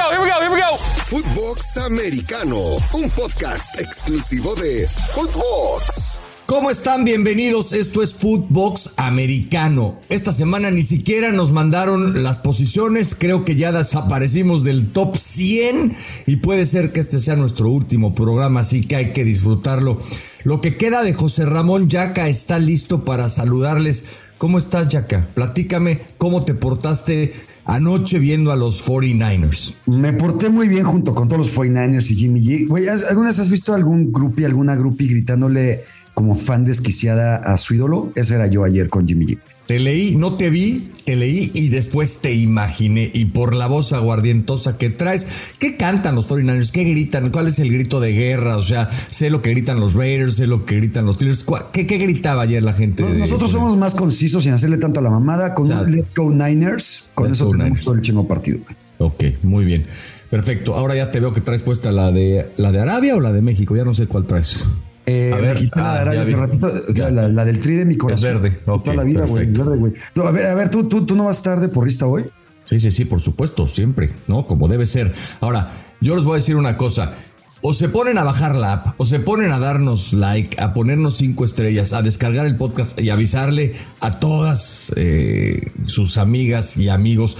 go, here we go, here we go. Footbox Americano, un podcast exclusivo de Footbox. ¿Cómo están? Bienvenidos. Esto es Footbox Americano. Esta semana ni siquiera nos mandaron las posiciones. Creo que ya desaparecimos del top 100 y puede ser que este sea nuestro último programa, así que hay que disfrutarlo. Lo que queda de José Ramón Yaca está listo para saludarles. ¿Cómo estás, Yaca? Platícame cómo te portaste anoche viendo a los 49ers. Me porté muy bien junto con todos los 49ers y Jimmy G. ¿alguna vez has visto algún groupie, alguna groupie gritándole como fan desquiciada a su ídolo? Ese era yo ayer con Jimmy G. Te leí, no te vi, te leí y después te imaginé. Y por la voz aguardientosa que traes, ¿qué cantan los 49ers? ¿Qué gritan? ¿Cuál es el grito de guerra? O sea, sé lo que gritan los Raiders, sé lo que gritan los Steelers. ¿Qué, qué gritaba ayer la gente? No, nosotros somos más concisos sin hacerle tanto a la mamada. Con un Let's Go Niners, con eso tenemos Niners. todo el chingo partido. Ok, muy bien. Perfecto. Ahora ya te veo que traes puesta la de la de Arabia o la de México. Ya no sé cuál traes. Eh, a ver, ah, ratito, la, del tri de mi corazón. Es verde. toda la vida, güey. A ver, a ver, ¿tú, tú, tú no vas a estar de porrista hoy. Sí, sí, sí, por supuesto, siempre, ¿no? Como debe ser. Ahora, yo les voy a decir una cosa. O se ponen a bajar la app, o se ponen a darnos like, a ponernos cinco estrellas, a descargar el podcast y avisarle a todas eh, sus amigas y amigos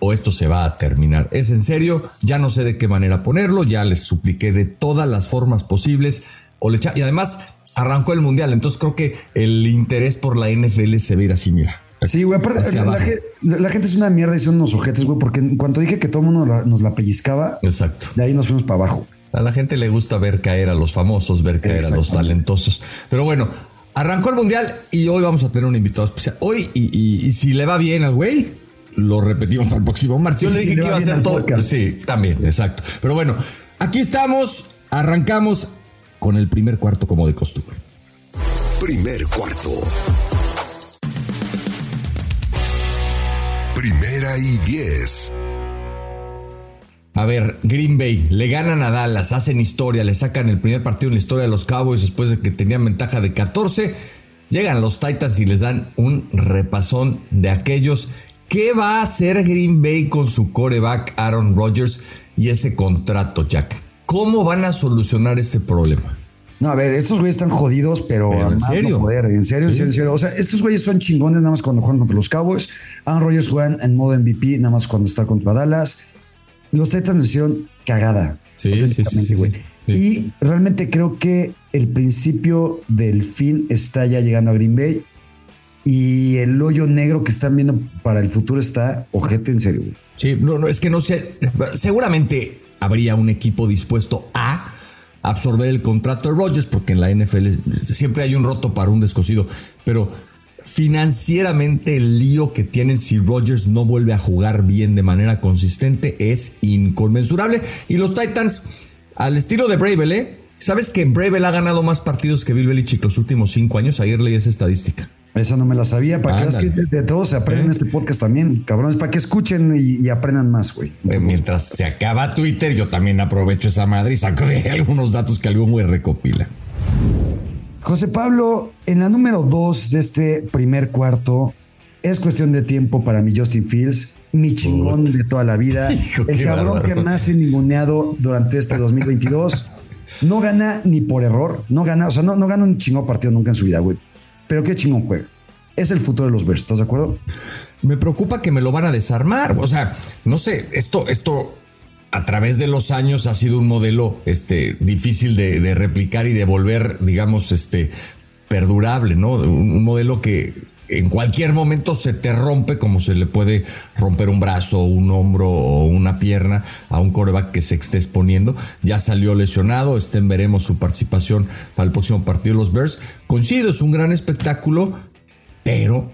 o esto se va a terminar. Es en serio, ya no sé de qué manera ponerlo, ya les supliqué de todas las formas posibles y además arrancó el mundial, entonces creo que el interés por la NFL se ve así, mira. Sí, güey, aparte, la, gente es una mierda y son unos ojetes, güey, porque en cuanto dije que todo el mundo nos la pellizcaba, exacto. De ahí nos fuimos para abajo. A la gente le gusta ver caer a los famosos, ver caer a los talentosos. Pero bueno, arrancó el mundial y hoy vamos a tener un invitado especial. Hoy, y, si le va bien al güey, lo repetimos para el próximo martes. Yo le dije que iba a ser todo. Sí, también, exacto. Pero bueno, aquí estamos, arrancamos con el primer cuarto como de costumbre. Primer cuarto. Primera y diez. A ver, Green Bay, le ganan a Dallas, hacen historia, le sacan el primer partido en la historia de los Cowboys después de que tenían ventaja de 14. Llegan los Titans y les dan un repasón de aquellos. ¿Qué va a hacer Green Bay con su coreback Aaron Rodgers y ese contrato, Jack? ¿Cómo van a solucionar este problema? No, a ver, estos güeyes están jodidos, pero, en serio. Poder, en serio, en serio, en serio. O sea, estos güeyes son chingones nada más cuando juegan contra los Cowboys. Aaron Rodgers juegan en modo MVP nada más cuando está contra Dallas. Los Titans lo hicieron cagada. Sí, sí, sí, güey. Y realmente creo que el principio del fin está ya llegando a Green Bay. Y el hoyo negro que están viendo para el futuro está ojete en serio, güey. Sí, no, no, es que no sé. Seguramente habría un equipo dispuesto a absorber el contrato de Rodgers, porque en la NFL siempre hay un roto para un descosido, pero financieramente el lío que tienen si Rodgers no vuelve a jugar bien de manera consistente es inconmensurable. Y los Titans, al estilo de Bravel, ¿eh? ¿sabes que Bravel ha ganado más partidos que Bill Belichick los últimos cinco años? Ayer leí esa estadística. Esa no me la sabía. Para que, de, todo se aprenden en este podcast también, cabrones, para que escuchen y, aprendan más, güey. Eh, mientras se acaba Twitter, yo también aprovecho esa madre y saco algunos datos que algún güey recopila. José Pablo, en la número dos de este primer cuarto, es cuestión de tiempo para mi Justin Fields, mi chingón de toda la vida, el cabrón que más he ninguneado durante este 2022. no gana ni por error, no gana, o sea, no, no gana un chingón partido nunca en su vida, güey pero qué chingón juega. Es el futuro de los Bears, ¿estás de acuerdo? Me preocupa que me lo van a desarmar. O sea, no sé, esto, esto a través de los años ha sido un modelo este, difícil de, replicar y de volver, digamos, este, perdurable, ¿no? un modelo que en cualquier momento se te rompe como se le puede romper un brazo, un hombro o una pierna a un coreback que se esté exponiendo. Ya salió lesionado, estén veremos su participación para el próximo partido de los Bears. Coincido, es un gran espectáculo, pero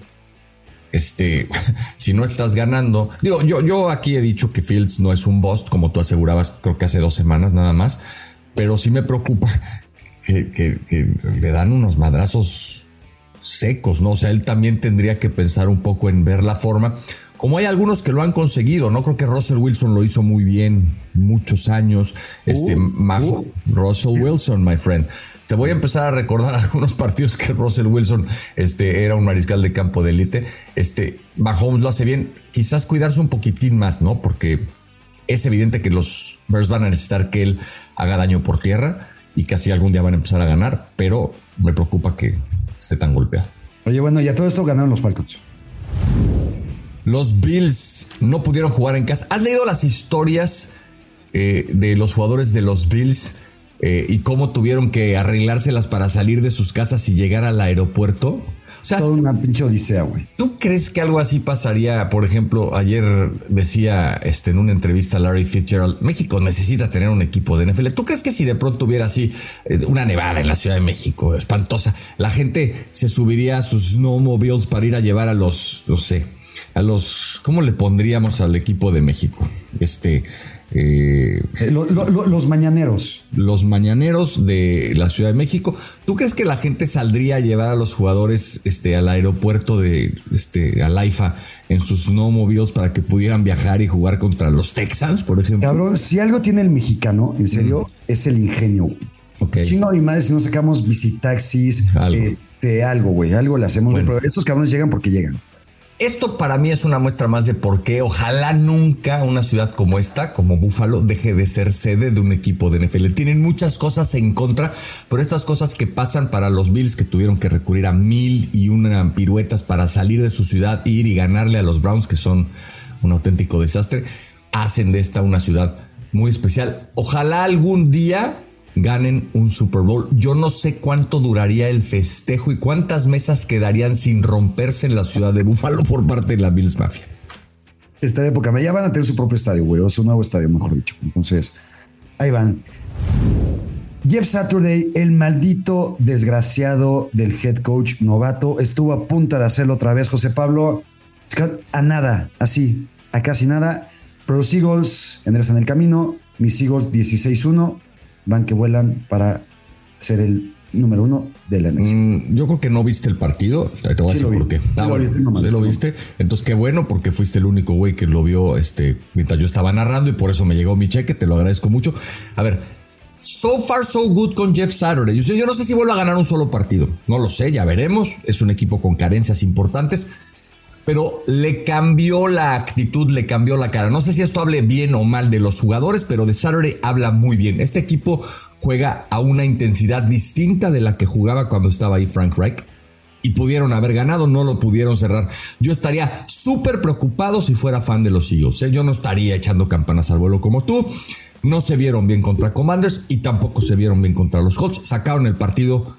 este, si no estás ganando, digo, yo, yo aquí he dicho que Fields no es un bust, como tú asegurabas, creo que hace dos semanas nada más, pero sí me preocupa que, que le dan unos madrazos secos, ¿no? O sea, él también tendría que pensar un poco en ver la forma. Como hay algunos que lo han conseguido, no creo que Russell Wilson lo hizo muy bien muchos años. Este, uh, uh. Russell Wilson, my friend. Te voy a empezar a recordar algunos partidos que Russell Wilson este, era un mariscal de campo de élite. Este, Mahomes lo hace bien. Quizás cuidarse un poquitín más, ¿no? Porque es evidente que los Bears van a necesitar que él haga daño por tierra y que así algún día van a empezar a ganar, pero me preocupa que esté tan golpeado. Oye, bueno, ya todo esto ganaron los Falcons. Los Bills no pudieron jugar en casa. ¿Has leído las historias eh, de los jugadores de los Bills eh, y cómo tuvieron que arreglárselas para salir de sus casas y llegar al aeropuerto? O sea, Toda una pinche odisea, güey. ¿Tú crees que algo así pasaría? Por ejemplo, ayer decía este, en una entrevista Larry Fitzgerald, México necesita tener un equipo de NFL. ¿Tú crees que si de pronto hubiera así eh, una nevada en la Ciudad de México, espantosa, la gente se subiría a sus snowmobiles para ir a llevar a los, no sé, a los, ¿cómo le pondríamos al equipo de México? Este, eh, los mañaneros. Los mañaneros de la Ciudad de México. ¿Tú crees que la gente saldría a llevar a los jugadores este, al aeropuerto de este, Alaifa en sus snowmobiles para que pudieran viajar y jugar contra los Texans, por ejemplo? Cabrón, si algo tiene el mexicano, en serio, es el ingenio. Okay. Chino y madre si no sacamos visitaxis, algo, este, algo güey, algo le hacemos. Pero estos cabrones llegan porque llegan. Esto para mí es una muestra más de por qué ojalá nunca una ciudad como esta, como Búfalo, deje de ser sede de un equipo de NFL. Tienen muchas cosas en contra, pero estas cosas que pasan para los Bills que tuvieron que recurrir a mil y una piruetas para salir de su ciudad, ir y ganarle a los Browns, que son un auténtico desastre, hacen de esta una ciudad muy especial. Ojalá algún día ganen un Super Bowl. Yo no sé cuánto duraría el festejo y cuántas mesas quedarían sin romperse en la ciudad de Buffalo por parte de la Bills Mafia. Esta época, ya van a tener su propio estadio, güey, o su nuevo estadio, mejor dicho. Entonces, ahí van. Jeff Saturday, el maldito desgraciado del head coach novato, estuvo a punto de hacerlo otra vez. José Pablo, a nada, así, a casi nada. Pero los Eagles enderezan el camino. Mis Eagles 16-1 van que vuelan para ser el número uno de la mm, yo creo que no viste el partido. Te voy a decir por qué. Ah, lo viste, lo viste. Entonces, qué bueno, porque fuiste el único güey que lo vio este, mientras yo estaba narrando y por eso me llegó mi cheque. Te lo agradezco mucho. A ver, so far so good con Jeff Saturday. Yo, yo no sé si vuelve a ganar un solo partido. No lo sé, ya veremos. Es un equipo con carencias importantes pero le cambió la actitud, le cambió la cara. No sé si esto hable bien o mal de los jugadores, pero de Saturday habla muy bien. Este equipo juega a una intensidad distinta de la que jugaba cuando estaba ahí Frank Reich. Y pudieron haber ganado, no lo pudieron cerrar. Yo estaría súper preocupado si fuera fan de los Eagles. ¿eh? Yo no estaría echando campanas al vuelo como tú. No se vieron bien contra Commanders y tampoco se vieron bien contra los Colts. Sacaron el partido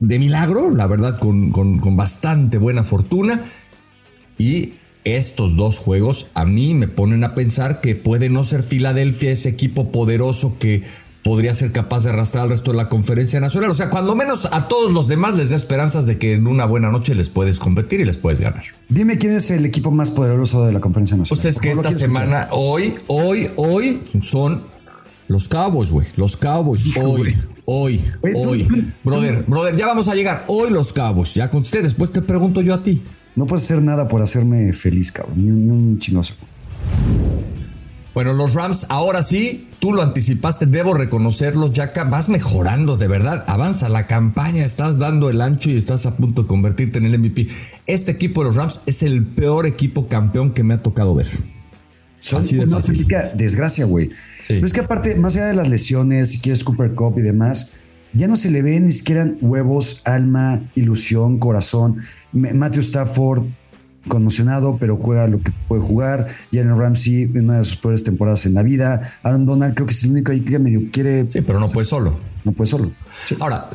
de milagro, la verdad, con, con bastante buena fortuna y estos dos juegos a mí me ponen a pensar que puede no ser Filadelfia ese equipo poderoso que podría ser capaz de arrastrar al resto de la conferencia nacional. O sea, cuando menos a todos los demás les da esperanzas de que en una buena noche les puedes competir y les puedes ganar. Dime quién es el equipo más poderoso de la conferencia nacional. Pues es que esta semana, hoy, hoy, hoy son los Cowboys, güey. Los Cowboys, hoy. Hoy, hoy, brother, brother, ya vamos a llegar. Hoy los Cowboys. Ya con ustedes, después te pregunto yo a ti. No puedes hacer nada por hacerme feliz, cabrón. Ni, un chinoso. Bueno, los Rams, ahora sí, tú lo anticipaste, debo reconocerlo, Jaca, vas mejorando, de verdad, avanza la campaña, estás dando el ancho y estás a punto de convertirte en el MVP. Este equipo de los Rams es el peor equipo campeón que me ha tocado ver. Son Así de una desgracia, güey. Pero es que aparte, más allá de las lesiones, si quieres Cooper Cup y demás, ya no se le ven ni siquiera huevos, alma, ilusión, corazón. Matthew Stafford conmocionado, pero juega lo que puede jugar. Jalen Ramsey, una de sus peores temporadas en la vida. Aaron Donald creo que es el único ahí que medio quiere. Sí, pero no puede solo. No puede solo. Ahora,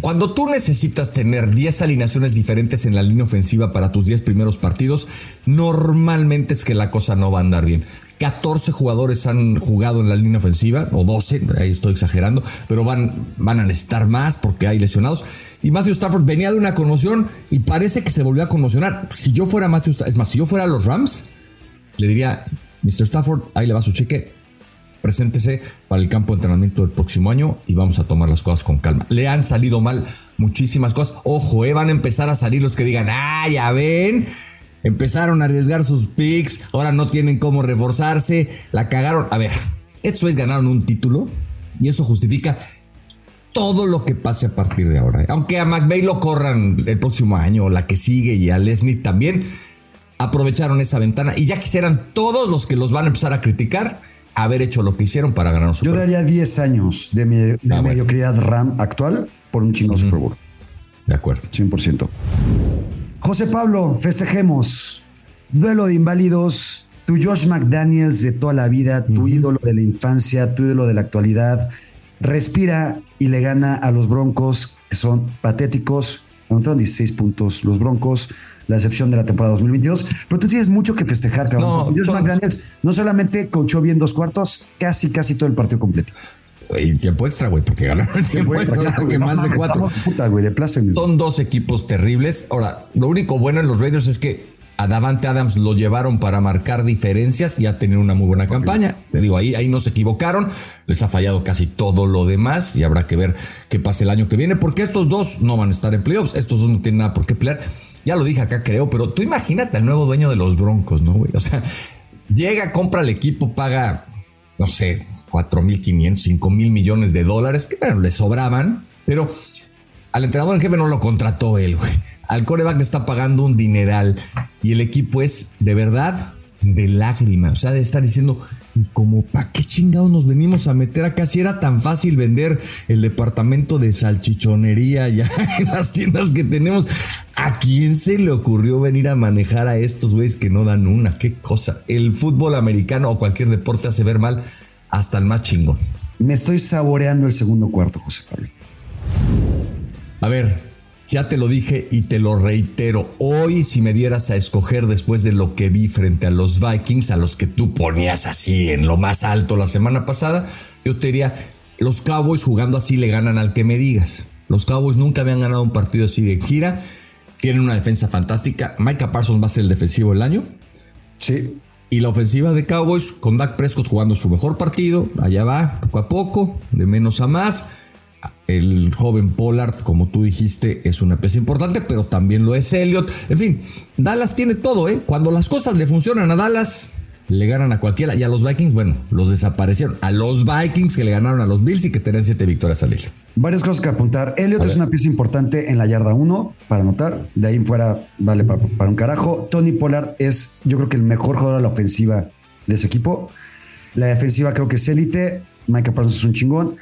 cuando tú necesitas tener 10 alineaciones diferentes en la línea ofensiva para tus 10 primeros partidos, normalmente es que la cosa no va a andar bien. 14 jugadores han jugado en la línea ofensiva, o 12, ahí estoy exagerando, pero van, van a necesitar más porque hay lesionados. Y Matthew Stafford venía de una conmoción y parece que se volvió a conmocionar. Si yo fuera Matthew Stafford, es más, si yo fuera los Rams, le diría, Mr. Stafford, ahí le va su cheque, preséntese para el campo de entrenamiento del próximo año y vamos a tomar las cosas con calma. Le han salido mal muchísimas cosas. Ojo, eh, van a empezar a salir los que digan, ah, ya ven, empezaron a arriesgar sus picks, ahora no tienen cómo reforzarse, la cagaron. A ver, eso es ganaron un título y eso justifica todo lo que pase a partir de ahora. Aunque a McVeigh lo corran el próximo año, la que sigue y a Leslie también, aprovecharon esa ventana y ya quisieran todos los que los van a empezar a criticar haber hecho lo que hicieron para ganar un Super Bowl. Yo daría 10 años de, ah, mediocridad RAM actual por un chingo Super Bowl. De acuerdo. 100%. José Pablo, festejemos. Duelo de inválidos. Tu Josh McDaniels de toda la vida, tu ídolo de la infancia, tu ídolo de la actualidad, respira y le gana a los Broncos, que son patéticos. Anotaron 16 puntos los Broncos la excepción de la temporada 2022. Pero tú tienes mucho que festejar, cabrón. No, McDaniels no solamente coachó bien dos cuartos, casi, casi todo el partido completo. Y tiempo extra, güey, porque ganaron el tiempo extra, que más de cuatro. Son dos equipos terribles. Ahora, lo único bueno en los Raiders es que a Davante Adams lo llevaron para marcar diferencias y ha tenido una muy buena campaña. Te digo, ahí, ahí no se equivocaron. Les ha fallado casi todo lo demás y habrá que ver qué pasa el año que viene, porque estos dos no van a estar en playoffs. Estos dos no tienen nada por qué pelear. Ya lo dije acá, creo, pero tú imagínate al nuevo dueño de los Broncos, ¿no, güey? O sea, llega, compra el equipo, paga, no sé, 4 mil 500, 5 mil millones de dólares, que bueno, le sobraban, pero al entrenador en jefe no lo contrató él, güey al coreback le está pagando un dineral y el equipo es de verdad de lágrima. O sea, de estar diciendo, ¿y como para qué chingados nos venimos a meter acá? Si era tan fácil vender el departamento de salchichonería ya en las tiendas que tenemos. ¿A quién se le ocurrió venir a manejar a estos güeyes que no dan una? ¿Qué cosa? El fútbol americano o cualquier deporte hace ver mal hasta el más chingón. Me estoy saboreando el segundo cuarto, José Pablo. A ver, ya te lo dije y te lo reitero. Hoy, si me dieras a escoger después de lo que vi frente a los Vikings, a los que tú ponías así en lo más alto la semana pasada, yo te diría, los Cowboys jugando así le ganan al que me digas. Los Cowboys nunca habían ganado un partido así de gira. Tienen una defensa fantástica. Micah Parsons va a ser el defensivo del año. Sí. Y la ofensiva de Cowboys con Dak Prescott jugando su mejor partido. Allá va, poco a poco, de menos a más. El joven Pollard, como tú dijiste, es una pieza importante, pero también lo es Elliot. En fin, Dallas tiene todo, ¿eh? Cuando las cosas le funcionan a Dallas, le ganan a cualquiera. Y a los Vikings, bueno, los desaparecieron. A los Vikings que le ganaron a los Bills y que tenían siete victorias al hilo. Varias cosas que apuntar. Elliot es una pieza importante en la yarda 1 para anotar. De ahí en fuera vale para, para, un carajo. Tony Pollard es, yo creo que el mejor jugador de la ofensiva de ese equipo. La defensiva creo que es élite. Micah Parsons es un chingón.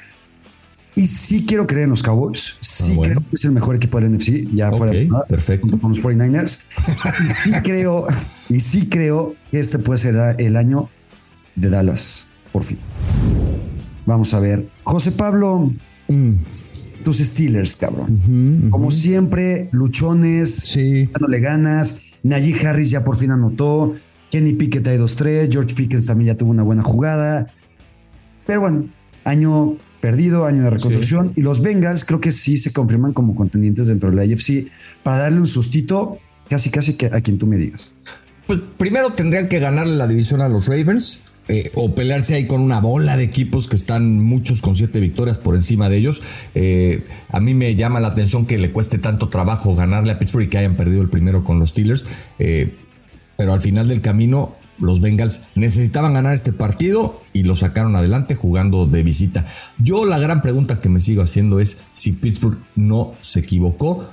Y sí quiero creer en los Cowboys. Sí ah, creo que es el mejor equipo del NFC. Ya fuera perfecto. con los 49ers. y sí creo, y sí creo que este puede ser el año de Dallas, por fin. Vamos a ver. José Pablo, mm. tus Steelers, cabrón. Como siempre, luchones, sí. dándole ganas. Najee Harris ya por fin anotó. Kenny Pickett hay 2-3. George Pickens también ya tuvo una buena jugada. Pero bueno, año perdido, año de reconstrucción. Y los Bengals creo que sí se confirman como contendientes dentro de la AFC para darle un sustito casi, casi que a quien tú me digas. Pues primero tendrían que ganarle la división a los Ravens. Eh, o pelearse ahí con una bola de equipos que están muchos con siete victorias por encima de ellos. Eh, a mí me llama la atención que le cueste tanto trabajo ganarle a Pittsburgh y que hayan perdido el primero con los Steelers. Eh, pero al final del camino los Bengals necesitaban ganar este partido y lo sacaron adelante jugando de visita. Yo la gran pregunta que me sigo haciendo es si Pittsburgh no se equivocó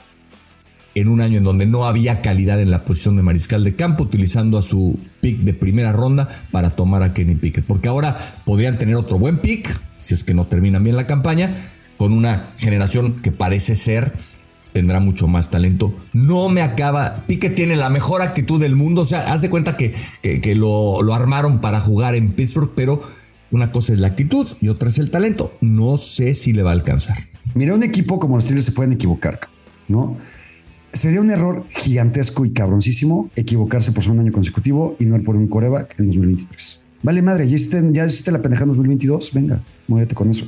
en un año en donde no había calidad en la posición de mariscal de campo, utilizando a su pick de primera ronda para tomar a Kenny Pickett. Porque ahora podrían tener otro buen pick, si es que no terminan bien la campaña, con una generación que parece ser tendrá mucho más talento. No me acaba. Pique tiene la mejor actitud del mundo. O sea, haz de cuenta que, que, lo, lo, armaron para jugar en Pittsburgh, pero una cosa es la actitud y otra es el talento. No sé si le va a alcanzar. Mira, un equipo como los Steelers se pueden equivocar, ¿no? Sería un error gigantesco y cabroncísimo equivocarse por un año consecutivo y no por un coreback en 2023. Vale, madre, ya hiciste, ya hiciste la pendeja en 2022. Venga, muérete con eso.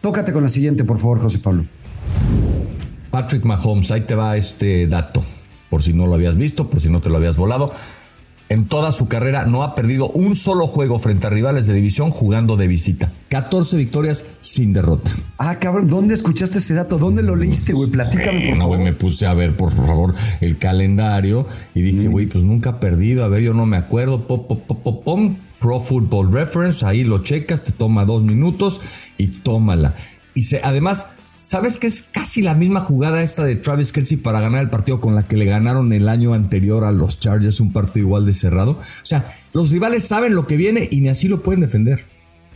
Tócate con la siguiente, por favor, José Pablo. Patrick Mahomes, ahí te va este dato, por si no lo habías visto, por si no te lo habías volado. En toda su carrera no ha perdido un solo juego frente a rivales de división jugando de visita. 14 victorias sin derrota. Ah, cabrón, ¿dónde escuchaste ese dato? ¿Dónde lo leíste, güey? Platícame, por favor. me puse a ver, por favor, el calendario y dije, güey, pues nunca ha perdido. A ver, yo no me acuerdo. Pop, pop, pop, pop, pom. Pro Football Reference, ahí lo checas, te toma dos minutos y tómala. Y se, además, ¿Sabes que es casi la misma jugada esta de Travis Kelsey para ganar el partido con la que le ganaron el año anterior a los Chargers, un partido igual de cerrado? O sea, los rivales saben lo que viene y ni así lo pueden defender.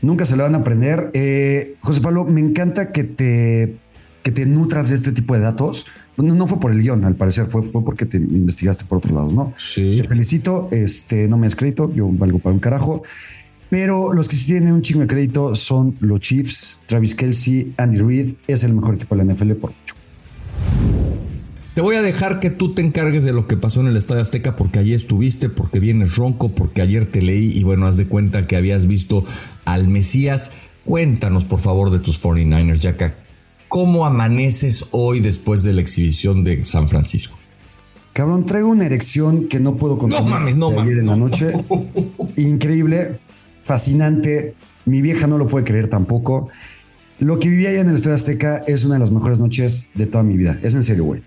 Nunca se lo van a aprender. Eh, José Pablo, me encanta que te, que te nutras de este tipo de datos. No, fue por el guion, al parecer, fue, fue porque te investigaste por otro lado, ¿no? Sí. Te felicito, este, no me has crédito, yo valgo para un carajo. Pero los que tienen un chingo de crédito son los Chiefs, Travis Kelsey, Andy Reid. Es el mejor equipo de la NFL por mucho. Te voy a dejar que tú te encargues de lo que pasó en el Estadio Azteca porque allí estuviste, porque vienes ronco, porque ayer te leí y bueno, haz de cuenta que habías visto al Mesías. Cuéntanos por favor de tus 49ers, Jack. ¿Cómo amaneces hoy después de la exhibición de San Francisco? Cabrón, traigo una erección que no puedo controlar. No mames, no ayer en la noche. Increíble fascinante. Mi vieja no lo puede creer tampoco. Lo que viví allá en el Estadio Azteca es una de las mejores noches de toda mi vida. Es en serio, güey.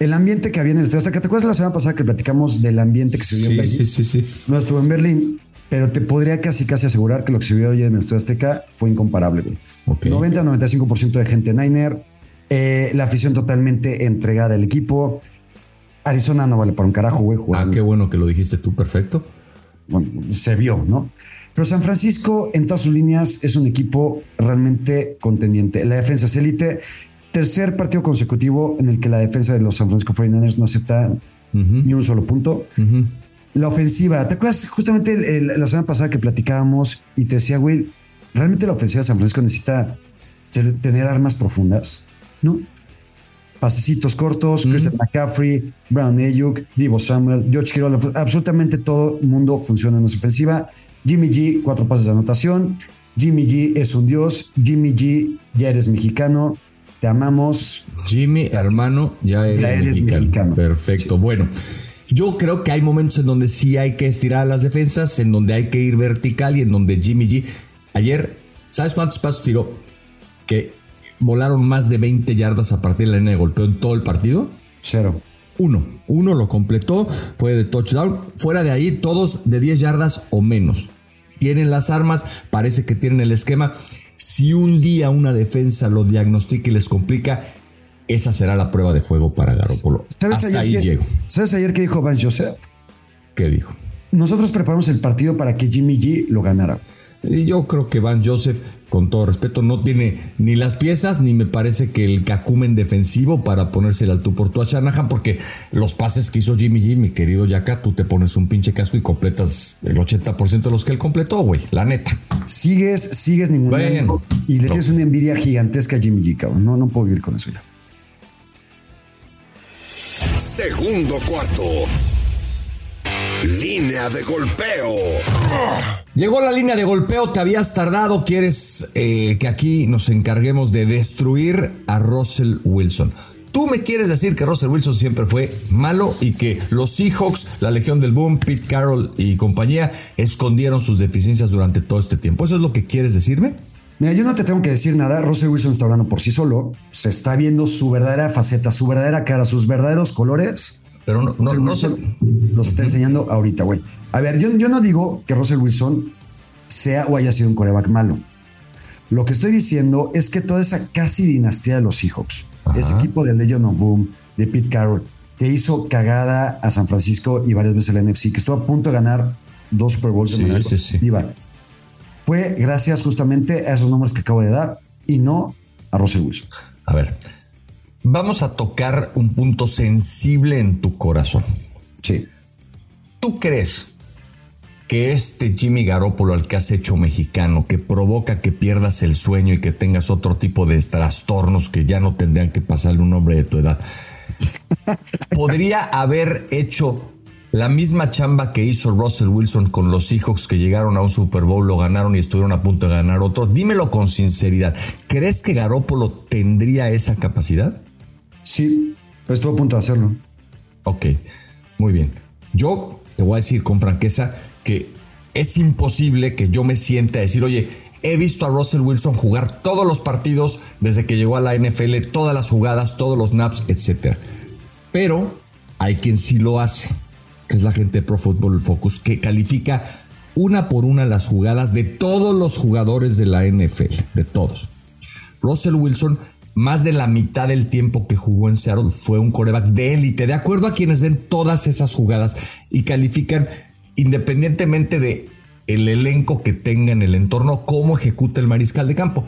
El ambiente que había en el Estadio Azteca. ¿Te acuerdas la semana pasada que platicamos del ambiente que se vio en Berlín? Sí, sí, sí. No estuvo en Berlín, pero te podría casi casi asegurar que lo que se vio ayer en el Estadio Azteca fue incomparable, güey. 90-95% de gente Niner. Eh, la afición totalmente entregada al equipo. Arizona no vale para un carajo, güey. Ah, qué bueno que lo dijiste tú, perfecto. Bueno, se vio, ¿no? Pero San Francisco en todas sus líneas es un equipo realmente contendiente. La defensa es élite. Tercer partido consecutivo en el que la defensa de los San Francisco 49ers no acepta ni un solo punto. La ofensiva, ¿te acuerdas justamente la semana pasada que platicábamos y te decía, güey, realmente la ofensiva de San Francisco necesita tener armas profundas? ¿No? pasecitos cortos, Christian McCaffrey, Brown Ayuk, Divo Samuel, George Kittle, absolutamente todo el mundo funciona en nuestra ofensiva. Jimmy G, cuatro pases de anotación. Jimmy G es un dios. Jimmy G, ya eres mexicano. Te amamos. Jimmy, hermano, ya eres, mexicano. Perfecto. Bueno, yo creo que hay momentos en donde sí hay que estirar las defensas, en donde hay que ir vertical y en donde Jimmy G. Ayer, ¿sabes cuántos pasos tiró? Que volaron más de 20 yardas a partir de la línea de golpeo en todo el partido? Cero. Uno. Uno lo completó, fue de touchdown. Fuera de ahí, todos de 10 yardas o menos. Tienen las armas, parece que tienen el esquema. Si un día una defensa lo diagnostica y les complica, esa será la prueba de fuego para Garoppolo. Hasta ahí llego. ¿Sabes ayer qué dijo Van Joseph? ¿Qué dijo? Nosotros preparamos el partido para que Jimmy G lo ganara. Y yo creo que Van Joseph, con todo respeto, no tiene ni las piezas, ni me parece que el cacumen defensivo para ponérsela al tú por tú a Shanahan, porque los pases que hizo Jimmy G, mi querido Yaka, tú te pones un pinche casco y completas el 80% de los que él completó, güey, la neta. Sigues, sigues ningún bueno, y le tienes una envidia gigantesca a Jimmy G, cabrón. No, no puedo vivir con eso ya. Segundo cuarto. Línea de golpeo. Llegó la línea de golpeo, te habías tardado, quieres eh, que aquí nos encarguemos de destruir a Russell Wilson. Tú me quieres decir que Russell Wilson siempre fue malo y que los Seahawks, la Legión del Boom, Pete Carroll y compañía escondieron sus deficiencias durante todo este tiempo. ¿Eso es lo que quieres decirme? Mira, yo no te tengo que decir nada. Russell Wilson está hablando por sí solo. Se está viendo su verdadera faceta, su verdadera cara, sus verdaderos colores. Pero no, no, no se... Los está enseñando ahorita, güey. A ver, yo, yo no digo que Russell Wilson sea o haya sido un coreback malo. Lo que estoy diciendo es que toda esa casi dinastía de los Seahawks, ese equipo de Legion of Boom, de Pete Carroll, que hizo cagada a San Francisco y varias veces la NFC, que estuvo a punto de ganar dos Super Bowls de manera sí, fue gracias justamente a esos nombres que acabo de dar y no a Russell Wilson. A ver, Vamos a tocar un punto sensible en tu corazón. Sí. ¿Tú crees que este Jimmy Garoppolo al que has hecho mexicano, que provoca que pierdas el sueño y que tengas otro tipo de trastornos que ya no tendrían que pasarle un hombre de tu edad, podría haber hecho la misma chamba que hizo Russell Wilson con los Seahawks que llegaron a un Super Bowl, lo ganaron y estuvieron a punto de ganar otro? Dímelo con sinceridad. ¿Crees que Garoppolo tendría esa capacidad? Sí, pues estuvo a punto de hacerlo. Ok, muy bien. Yo te voy a decir con franqueza que es imposible que yo me sienta a decir, oye, he visto a Russell Wilson jugar todos los partidos desde que llegó a la NFL, todas las jugadas, todos los naps, etc. Pero hay quien sí lo hace, que es la gente de Pro Football Focus, que califica una por una las jugadas de todos los jugadores de la NFL, de todos. Russell Wilson más de la mitad del tiempo que jugó en Seattle fue un coreback de élite, de acuerdo a quienes ven todas esas jugadas y califican independientemente de el elenco que tenga en el entorno, cómo ejecuta el mariscal de campo.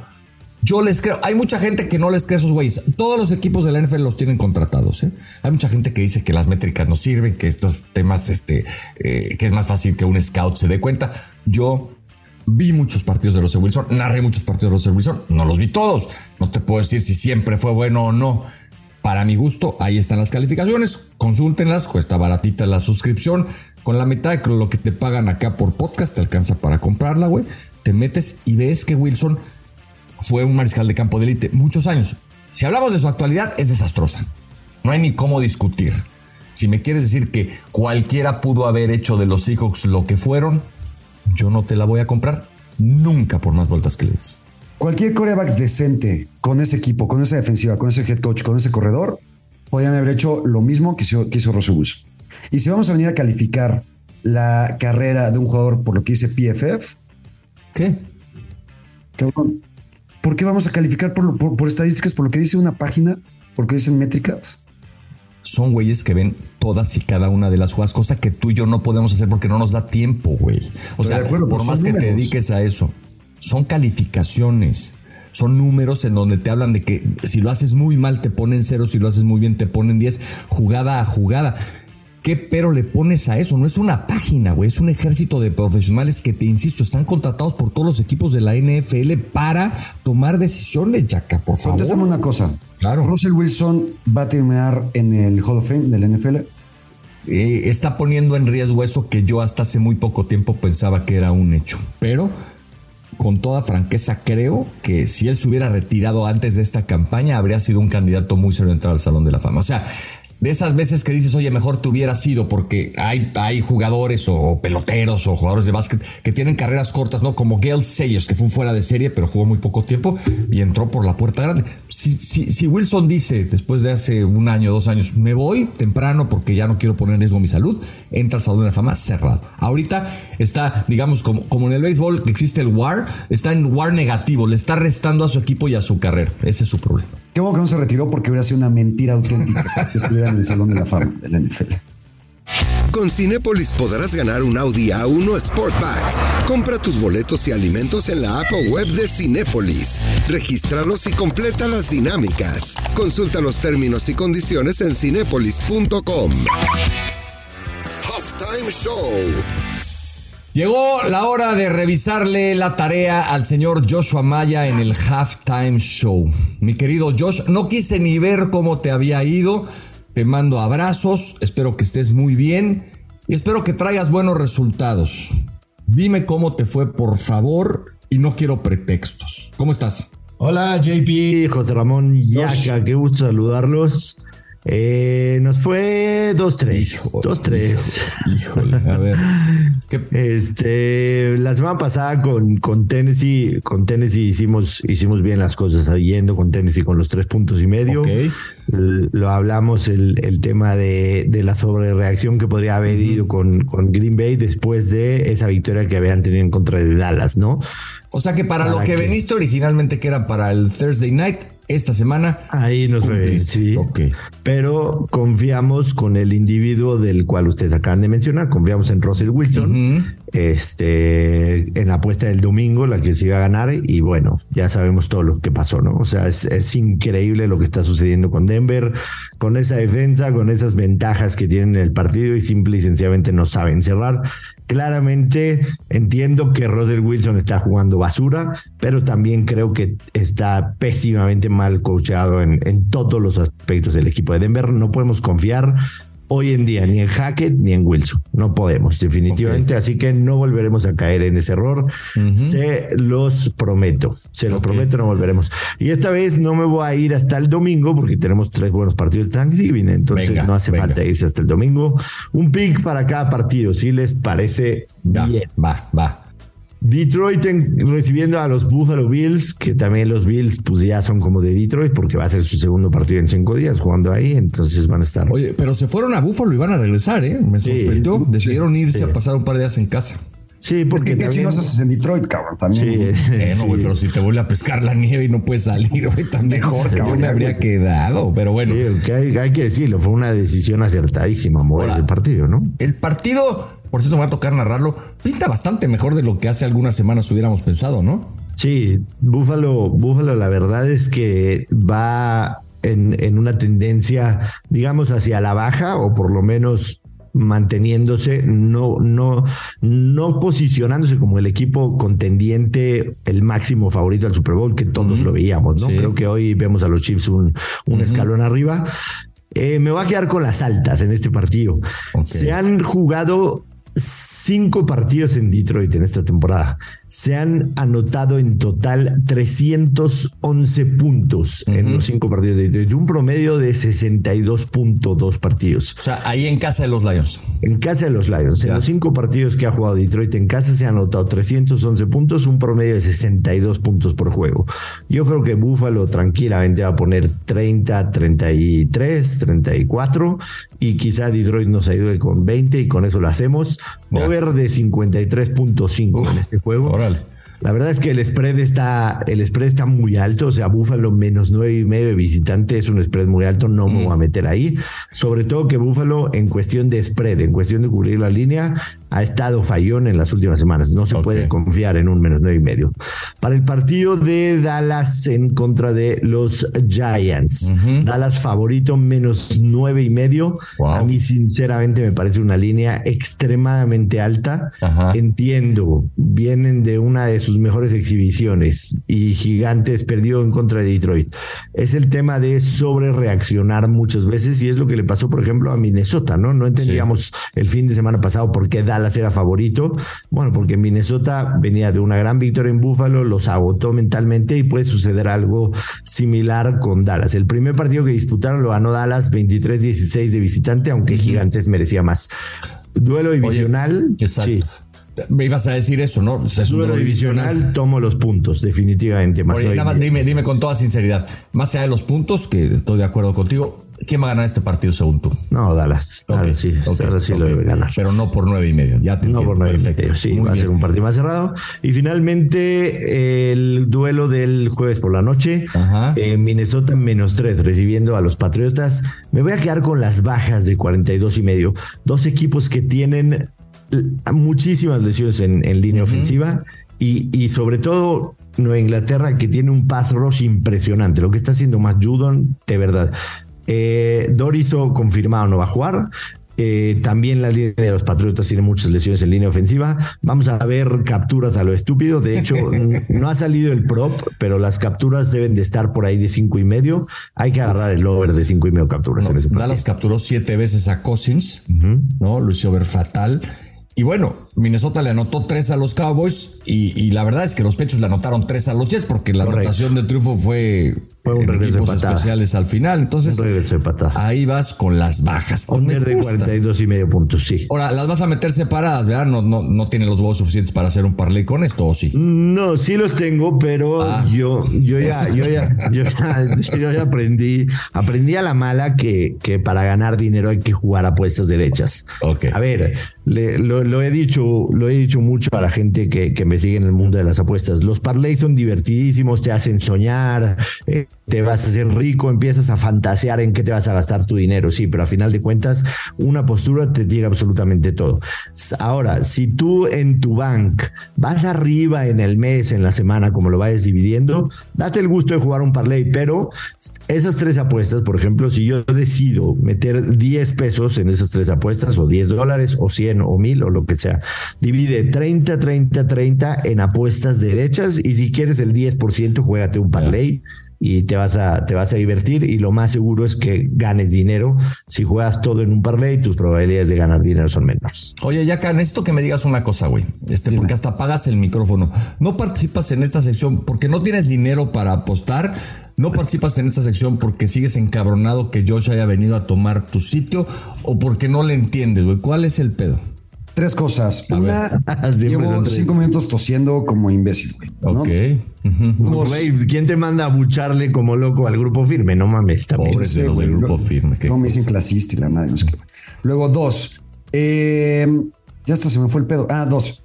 Yo les creo, hay mucha gente que no les cree a esos güeyes. Todos los equipos de la NFL los tienen contratados. ¿eh? Hay mucha gente que dice que las métricas no sirven, que estos temas, este, eh, que es más fácil que un scout se dé cuenta. Yo vi muchos partidos de Russell Wilson, narré muchos partidos de Russell Wilson, no los vi todos. No te puedo decir si siempre fue bueno o no. Para mi gusto, ahí están las calificaciones. Consúltenlas, cuesta baratita la suscripción. Con la mitad de lo que te pagan acá por podcast, te alcanza para comprarla, güey. Te metes y ves que Wilson fue un mariscal de campo de élite muchos años. Si hablamos de su actualidad, es desastrosa. No hay ni cómo discutir. Si me quieres decir que cualquiera pudo haber hecho de los Seahawks lo que fueron, yo no te la voy a comprar nunca por más vueltas que le des. Cualquier coreback decente con ese equipo, con esa defensiva, con ese head coach, con ese corredor, podrían haber hecho lo mismo que hizo, que hizo. Y si vamos a venir a calificar la carrera de un jugador por lo que dice PFF, ¿qué? Cabrón, ¿Por qué vamos a calificar por, estadísticas, por lo que dice una página, por lo que dicen métricas? Son güeyes que ven todas y cada una de las jugadas, cosa que tú y yo no podemos hacer porque no nos da tiempo, güey. O sea, por más que te dediques a eso, son calificaciones. Son números en donde te hablan de que si lo haces muy mal te ponen cero, si lo haces muy bien te ponen 10, jugada a jugada. ¿Qué pero le pones a eso? No es una página, güey. Es un ejército de profesionales que, te insisto, están contratados por todos los equipos de la NFL para tomar decisiones, Jaca, por favor. Contéstame una cosa. Claro. ¿Russell Wilson va a terminar en el Hall of Fame del NFL? Eh, está poniendo en riesgo eso que yo hasta hace muy poco tiempo pensaba que era un hecho. Pero con toda franqueza creo que si él se hubiera retirado antes de esta campaña habría sido un candidato muy serio a entrar al Salón de la Fama. O sea, de esas veces que dices, oye, mejor te hubiera sido, porque hay, hay jugadores o peloteros o jugadores de básquet que tienen carreras cortas, ¿no? Como Gail Sayers, que fue un fuera de serie, pero jugó muy poco tiempo y entró por la puerta grande. Si, si, Wilson dice, después de hace un año, dos años, me voy temprano porque ya no quiero poner en riesgo mi salud, entra al Salón de la Fama cerrado. Ahorita está, digamos, como, como en el béisbol que existe el WAR, está en WAR negativo, le está restando a su equipo y a su carrera. Ese es su problema. Qué bueno que no se retiró porque hubiera sido una mentira auténtica que estuviera en el Salón de la Fama de la NFL. Con Cinépolis podrás ganar un Audi A1 Sportback. Compra tus boletos y alimentos en la app o web de Cinépolis. Regístralos y completa las dinámicas. Consulta los términos y condiciones en cinépolis.com. Halftime Show Llegó la hora de revisarle la tarea al señor Joshua Maya en el halftime show. Mi querido Josh, no quise ni ver cómo te había ido. Te mando abrazos, espero que estés muy bien y espero que traigas buenos resultados. Dime cómo te fue, por favor, y no quiero pretextos. ¿Cómo estás? Hola, JP, José Ramón Yaca, qué gusto saludarlos. Eh, nos fue 2-3. 2-3. Híjole, a ver. Este, la semana pasada con, con Tennessee, con Tennessee hicimos, hicimos bien las cosas yendo con Tennessee con los tres puntos y medio. Lo hablamos el, el tema de, de, la sobrereacción que podría haber ido con, con Green Bay después de esa victoria que habían tenido en contra de Dallas, ¿no? O sea que para, lo que, que veniste originalmente, que era para el Thursday night, esta semana. Ahí nos fue, sí. Pero confiamos con el individuo del cual ustedes acaban de mencionar. Confiamos en Russell Wilson. Este, en la apuesta del domingo, la que se iba a ganar. Y bueno, ya sabemos todo lo que pasó, ¿no? O sea, es, es increíble lo que está sucediendo con Denver, con esa defensa, con esas ventajas que tienen en el partido y simple y sencillamente no saben cerrar. Claramente entiendo que Russell Wilson está jugando basura, pero también creo que está pésimamente mal coachado en, en todos los aspectos del equipo de Denver. No podemos confiar hoy en día ni en Hackett ni en Wilson. No podemos, definitivamente. Así que no volveremos a caer en ese error. Se los prometo. Se los prometo, no volveremos. Y esta vez no me voy a ir hasta el domingo porque tenemos tres buenos partidos de Thanksgiving. Entonces no hace falta irse hasta el domingo. Un pick para cada partido, si les parece bien. Va, va. Detroit recibiendo a los Buffalo Bills, que también los Bills pues ya son como de Detroit porque va a ser su segundo partido en cinco días jugando ahí, entonces van a estar. Oye, pero se fueron a Buffalo y van a regresar, ¿eh? Me sorprendió. Decidieron irse a pasar un par de días en casa. Sí, porque es que haces en Detroit, cabrón, también. Sí, bueno, güey, pero si te vuelve a pescar la nieve y no puedes salir, güey, también mejor, yo me habría quedado, pero bueno. que hay, que decirlo, fue una decisión acertadísima mover ese partido, ¿no? El partido, por cierto me va a tocar narrarlo, pinta bastante mejor de lo que hace algunas semanas hubiéramos pensado, ¿no? Sí, Búfalo, Búfalo, la verdad es que va en, en, una tendencia, digamos, hacia la baja, o por lo menos manteniéndose, no, no, no posicionándose como el equipo contendiente, el máximo favorito al Super Bowl, que todos lo veíamos, ¿no? Creo que hoy vemos a los Chiefs un, un escalón arriba. Eh, me voy a quedar con las altas en este partido. Se han jugado cinco partidos en Detroit en esta temporada se han anotado en total 311 puntos en los cinco partidos de un promedio de 62.2 partidos. O sea, ahí en casa de los Lions. En casa de los Lions. En los cinco partidos que ha jugado Detroit en casa se han anotado 311 puntos, un promedio de 62 puntos por juego. Yo creo que Buffalo tranquilamente va a poner 30, 33, 34 y quizá Detroit nos ayude con 20 y con eso lo hacemos. Over de 53.5 en este juego. La verdad es que el spread está, el spread está muy alto, o sea, Búfalo menos nueve y medio de visitante es un spread muy alto, no me voy a mm. meter ahí. Sobre todo que Búfalo en cuestión de spread, en cuestión de cubrir la línea, ha estado fallón en las últimas semanas. No se puede confiar en un menos nueve y medio. Para el partido de Dallas en contra de los Giants, Dallas favorito menos nueve y medio. A mí sinceramente me parece una línea extremadamente alta. Entiendo, vienen de una de sus mejores exhibiciones y Gigantes perdió en contra de Detroit. Es el tema de sobre reaccionar muchas veces y es lo que le pasó, por ejemplo, a Minnesota, ¿no? No entendíamos el fin de semana pasado por qué Dallas era favorito. Bueno, porque Minnesota venía de una gran victoria en Buffalo, los agotó mentalmente y puede suceder algo similar con Dallas. El primer partido que disputaron lo ganó Dallas 23-16 de visitante, aunque Gigantes merecía más. Duelo divisional. sí. Me ibas a decir eso, ¿no? es un duelo divisional, tomo los puntos, definitivamente. Más dime, dime con toda sinceridad, más allá de los puntos, que estoy de acuerdo contigo, ¿Quién va a ganar este partido según tú? No, Dallas. Dallas sí, Dallas sí lo debe ganar. Pero no por nueve y medio. Ya no por nueve y medio, sí. va a ser un partido más cerrado. Y finalmente el duelo del jueves por la noche. Eh, Minnesota menos tres, recibiendo a los Patriotas. Me voy a quedar con las bajas de 42 y medio. Dos equipos que tienen muchísimas lesiones en, línea ofensiva y, y sobre todo Nueva Inglaterra que tiene un pass rush impresionante. Lo que está haciendo más Judon, de verdad. Eh, Doriso confirmado no va a jugar. Eh, también la línea de los Patriotas tiene muchas lesiones en línea ofensiva. Vamos a ver capturas a lo estúpido. De hecho, no ha salido el prop, pero las capturas deben de estar por ahí de cinco y medio. Hay que agarrar el over de cinco y medio capturas. Dallas capturó siete veces a Cousins, ¿no? Lo hizo ver fatal. Y bueno, Minnesota le anotó tres a los Cowboys y, la verdad es que los pechos le anotaron tres a los Jets porque la anotación del triunfo fue, fue un en equipos especiales al final. Entonces, ahí vas con las bajas. Pues Poner de 42 y medio puntos, sí. Ahora, las vas a meter separadas, ¿verdad? No, no, no tiene los huevos suficientes para hacer un parlay con esto, ¿o sí? No, sí los tengo, pero ah. yo, yo ya, yo ya, yo ya, aprendí, aprendí a la mala que, que para ganar dinero hay que jugar apuestas derechas. A ver, lo, he dicho, lo he dicho mucho a la gente que, que, me sigue en el mundo de las apuestas. Los parlays son divertidísimos, te hacen soñar, eh, te vas a hacer rico, empiezas a fantasear en qué te vas a gastar tu dinero, sí, pero a final de cuentas, una postura te tira absolutamente todo. Ahora, si tú en tu bank vas arriba en el mes, en la semana, como lo vayas dividiendo, date el gusto de jugar un parlay, pero esas tres apuestas, por ejemplo, si yo decido meter 10 pesos en esas tres apuestas, o 10 dólares, o 100, o 1000, o lo que sea, divide 30, 30, 30 en apuestas derechas, y si quieres el 10%, juégate un parlay y te vas a te vas a divertir y lo más seguro es que ganes dinero si juegas todo en un parlay tus probabilidades de ganar dinero son menores. Oye, ya necesito que me digas una cosa, güey. Este, porque hasta apagas el micrófono. No participas en esta sección porque no tienes dinero para apostar. No participas en esta sección porque sigues encabronado que Josh haya venido a tomar tu sitio o porque no le entiendes, güey. ¿Cuál es el pedo? Tres cosas. Una, llevo cinco minutos tosiendo como imbécil, güey. Ok. ¿Quién te manda a bucharle como loco al grupo firme? No mames, también. Pobres de los del grupo firme. No me dicen clasista y la madre. Luego, dos. Eh, ya hasta se me fue el pedo. Ah, dos.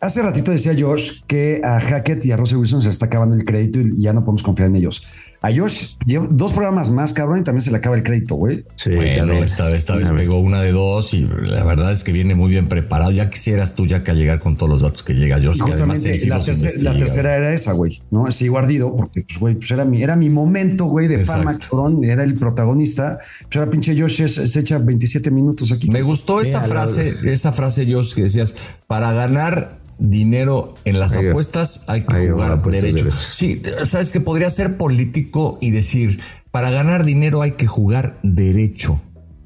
Hace ratito decía Josh que a Hackett y a Russell Wilson se está acabando el crédito y ya no podemos confiar en ellos. A Josh lleva dos programas más, cabrón, y también se le acaba el crédito, güey. Sí, bueno, esta, esta vez pegó una de dos y la verdad es que viene muy bien preparado. Ya quisieras tú ya que a llegar con todos los datos que llega Josh. que además la, la, tercera era esa, güey, ¿no? Sigo ardido porque, pues, güey, pues era mi, era mi momento, güey, de fama, cabrón. Era el protagonista. Pues ahora pinche Josh se, echa 27 minutos aquí. Me gustó esa frase, esa frase, Josh, que decías, para ganar dinero en las apuestas, hay que jugar derecho. Sí, sabes que podría ser político y decir, para ganar dinero hay que jugar derecho.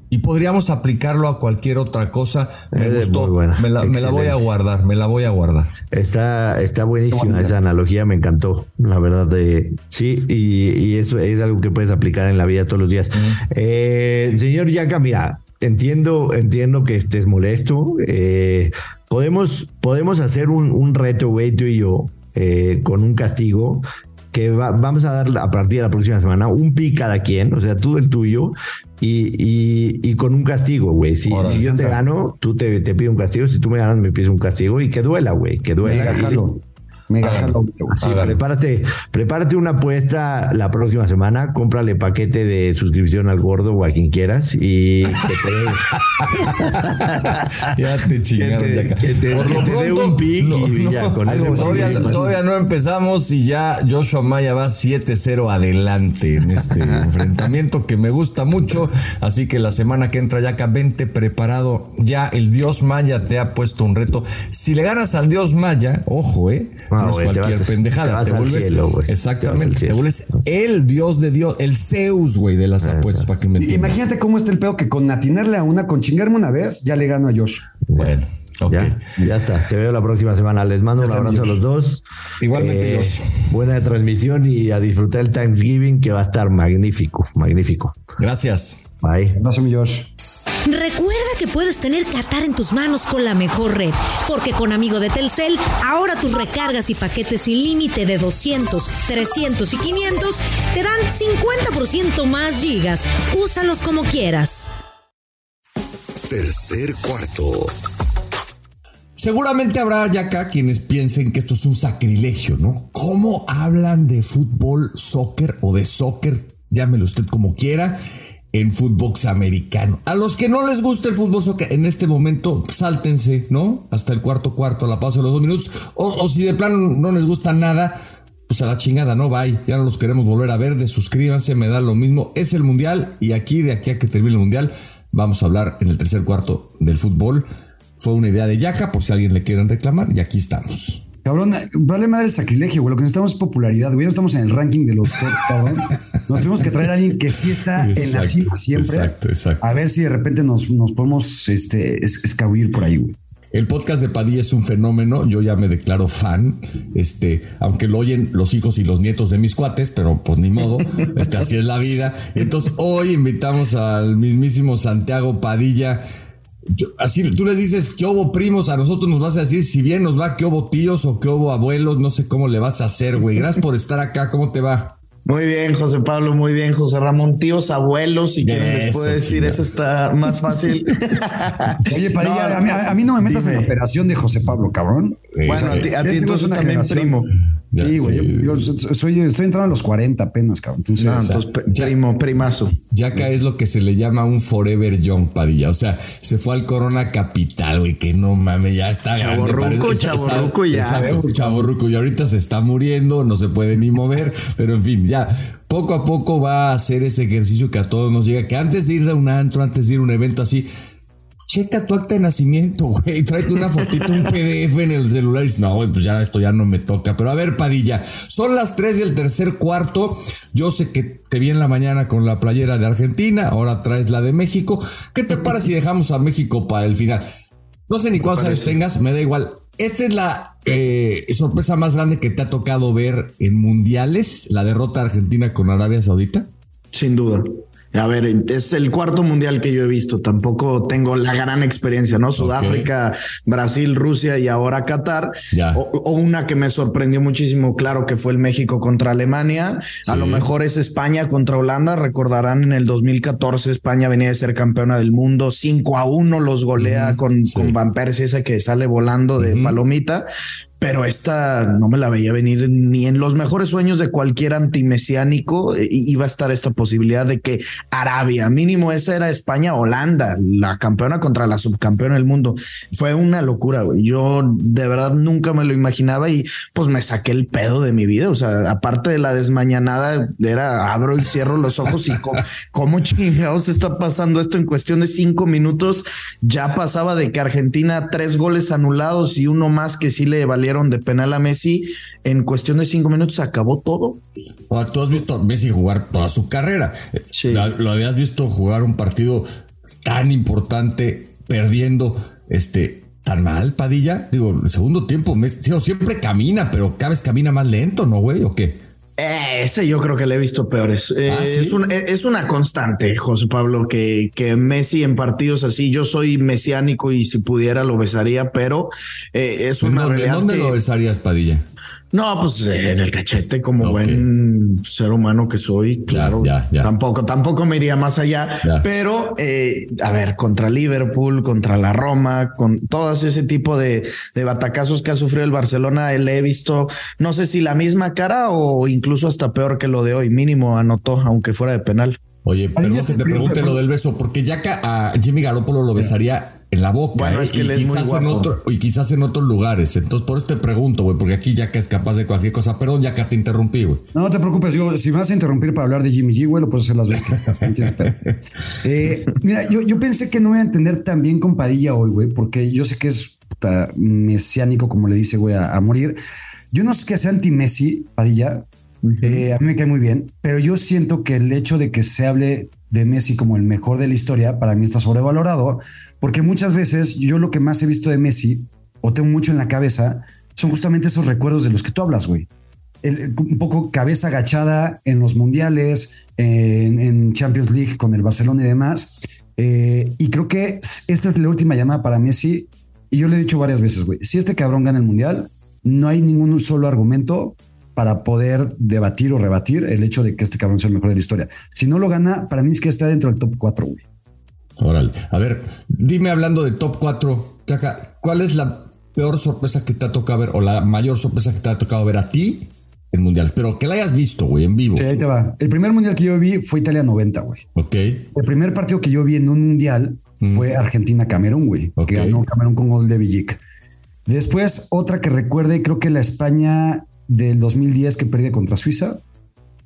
Y podríamos aplicarlo a cualquier otra cosa. Me gustó. me, la, voy a guardar, me la voy a guardar. Está, está buenísima esa analogía, me encantó, la verdad. De, sí, y, eso es algo que puedes aplicar en la vida todos los días. Eh, señor Yaca, mira, entiendo, entiendo que estés molesto. Eh, Podemos, podemos hacer un, reto, güey, tú y yo, eh, con un castigo que vamos a dar a partir de la próxima semana un pi cada quien, o sea, tú el tuyo, y, con un castigo, güey. Si, si, yo te gano, tú te, te pido un castigo, si tú me ganas, me pides un castigo y que duela, güey, que duela. Mega Así, prepárate, prepárate una apuesta la próxima semana, cómprale paquete de suscripción al gordo o a quien quieras y que te Ya te chingaron Que te, Por lo pronto, un pick y ya, con todavía, todavía, no empezamos y ya Joshua Maya va 7-0 adelante en este enfrentamiento que me gusta mucho. Así que la semana que entra, ya vente preparado. Ya el Dios Maya te ha puesto un reto. Si le ganas al Dios Maya, ojo, eh no es cualquier pendejada. Te, vuelves, exactamente. Te, vuelves el dios de Dios, el Zeus, güey, de las apuestas. Para que me Imagínate cómo está el pedo que con atinarle a una, con chingarme una vez, ya le gano a Josh. Bueno. Ya, ya está. Te veo la próxima semana. Les mando un abrazo a los dos. Igualmente, eh, Buena transmisión y a disfrutar el Thanksgiving que va a estar magnífico, magnífico. Gracias. Bye. Abrazo, mi Josh. Recuerda que puedes tener Qatar en tus manos con la mejor red, porque con Amigo de Telcel, ahora tus recargas y paquetes sin límite de 200, 300 y 500 te dan 50% más gigas. Úsalos como quieras. Tercer cuarto. Seguramente habrá ya acá quienes piensen que esto es un sacrilegio, ¿no? ¿Cómo hablan de fútbol, soccer o de soccer? Llámelo usted como quiera en fútbol americano. A los que no les gusta el fútbol en este momento, sáltense, ¿no? Hasta el cuarto cuarto, la pausa de los dos minutos. O, si de plano no les gusta nada, pues a la chingada, no, bye. Ya no los queremos volver a ver. De suscríbanse, me da lo mismo. Es el mundial y aquí, de aquí a que termine el mundial, vamos a hablar en el tercer cuarto del fútbol. Fue una idea de Yaka, por si alguien le quieren reclamar, y aquí estamos. Cabrón, vale madre el sacrilegio, güey. Lo que necesitamos es popularidad, güey. No estamos en el ranking de los top, cabrón. Nos tenemos que traer a alguien que sí está en la cima siempre. Exacto, exacto. A ver si de repente nos, nos podemos este, escabullir por ahí, güey. El podcast de Padilla es un fenómeno, yo ya me declaro fan, este, aunque lo oyen los hijos y los nietos de mis cuates, pero pues ni modo, este, así es la vida. Entonces hoy invitamos al mismísimo Santiago Padilla, así tú les dices que hubo primos, a nosotros nos vas a decir si bien nos va que hubo tíos o que hubo abuelos, no sé cómo le vas a hacer, güey. Gracias por estar acá, ¿cómo te va? Muy bien, José Pablo, muy bien, José Ramón, tíos, abuelos, y quién les puede decir, eso está más fácil. Oye, Padilla, a, mí, no me metas en la operación de José Pablo, cabrón. bueno, a ti, a ti entonces también primo. Sí, güey. Yo, soy, estoy entrando a los 40 apenas, cabrón. Entonces, no, entonces primo, primazo. Ya acá es lo que se le llama un Forever Young Padilla. O sea, se fue al Corona Capital, güey, que no mames, ya está chaborruco, Chaborruco ya. Exacto, chaborruco. Y ahorita se está muriendo, no se puede ni mover. pero en fin, ya poco a poco va a hacer ese ejercicio que a todos nos llega. Que antes de ir a un antro, antes de ir a un evento así, checa tu acta de nacimiento, güey. Tráete una fotito, un PDF en el celular y dices, no, güey, pues ya esto ya no me toca. Pero a ver, Padilla, son las 3 del tercer cuarto. Yo sé que te vi en la mañana con la playera de Argentina, ahora traes la de México. ¿Qué te parece si dejamos a México para el final? No sé ni cuántos años tengas, me da igual. Esta es la eh, sorpresa más grande que te ha tocado ver en mundiales, la derrota de Argentina con Arabia Saudita. Sin duda. A ver, es el cuarto mundial que yo he visto. Tampoco tengo la gran experiencia, ¿no? Sudáfrica, Brasil, Rusia y ahora Qatar. O, una que me sorprendió muchísimo, claro, que fue el México contra Alemania. A lo mejor es España contra Holanda. Recordarán en el 2014 España venía de ser campeona del mundo. 5 a 1 los golea con, con Van Persie, ese que sale volando de palomita pero esta no me la veía venir ni en los mejores sueños de cualquier antimesiánico eh, iba a estar esta posibilidad de que Arabia, mínimo esa era España, Holanda, la campeona contra la subcampeona del mundo. Fue una locura, güey. Yo de verdad nunca me lo imaginaba y pues me saqué el pedo de mi vida. O sea, aparte de la desmañanada, era abro y cierro los ojos y cómo, chingados está pasando esto en cuestión de cinco minutos. Ya pasaba de que Argentina tres goles anulados y uno más que sí le valía de penal a Messi, en cuestión de cinco minutos acabó todo. Tú has visto a Messi jugar toda su carrera. Lo habías visto jugar un partido tan importante, perdiendo, este, tan mal, Padilla. Digo, el segundo tiempo, Messi, siempre camina, pero cada vez camina más lento, ¿no, güey? ¿O qué? Ese yo creo que le he visto peores. Eh, ¿Ah, es, es, una constante, José Pablo, que, que Messi en partidos así, yo soy mesiánico y si pudiera lo besaría, pero eh, es una ¿Dónde, ¿Dónde lo besarías, Padilla? No, pues en el cachete, como buen ser humano que soy, claro. Tampoco, tampoco me iría más allá. Pero, eh, a ver, contra Liverpool, contra la Roma, con todos ese tipo de, de batacazos que ha sufrido el Barcelona, le he visto, no sé si la misma cara o incluso hasta peor que lo de hoy. Mínimo anotó, aunque fuera de penal. Oye, perdón que te pregunte lo del beso, porque ya a Jimmy Garoppolo lo besaría en la boca. ¿eh? y, quizás en otro, y quizás en otros lugares. Entonces, por eso te pregunto, güey, porque aquí ya que es capaz de cualquier cosa. Perdón, ya que te interrumpí, güey. No, te preocupes. Yo, si vas a interrumpir para hablar de Jimmy G, güey, lo puedes hacer las veces eh, mira, yo, yo pensé que no voy a entender tan bien con Padilla hoy, güey, porque yo sé que es mesiánico, como le dice, güey, a, morir. Yo no sé que sea anti-Messi, Padilla. Eh, a mí me cae muy bien, pero yo siento que el hecho de que se hable de Messi como el mejor de la historia, para mí está sobrevalorado, porque muchas veces yo lo que más he visto de Messi, o tengo mucho en la cabeza, son justamente esos recuerdos de los que tú hablas, güey. un poco cabeza agachada en los mundiales, en, Champions League con el Barcelona y demás. Eh, y creo que esta es la última llamada para Messi. Y yo le he dicho varias veces, güey, si este cabrón gana el mundial, no hay ningún solo argumento para poder debatir o rebatir el hecho de que este cabrón sea el mejor de la historia. Si no lo gana, para mí es que está dentro del top 4, güey. Órale. A ver, dime hablando de top 4, ¿cuál es la peor sorpresa que te ha tocado ver o la mayor sorpresa que te ha tocado ver a ti en mundiales? Pero que la hayas visto, güey, en vivo. Sí, ahí te va. El primer mundial que yo vi fue Italia 90, güey. Ok. El primer partido que yo vi en un mundial mm. fue Argentina-Camerún, güey. Que ganó Camerún con gol de Villic. Después, otra que recuerde, creo que la España del 2010 que perdía contra Suiza.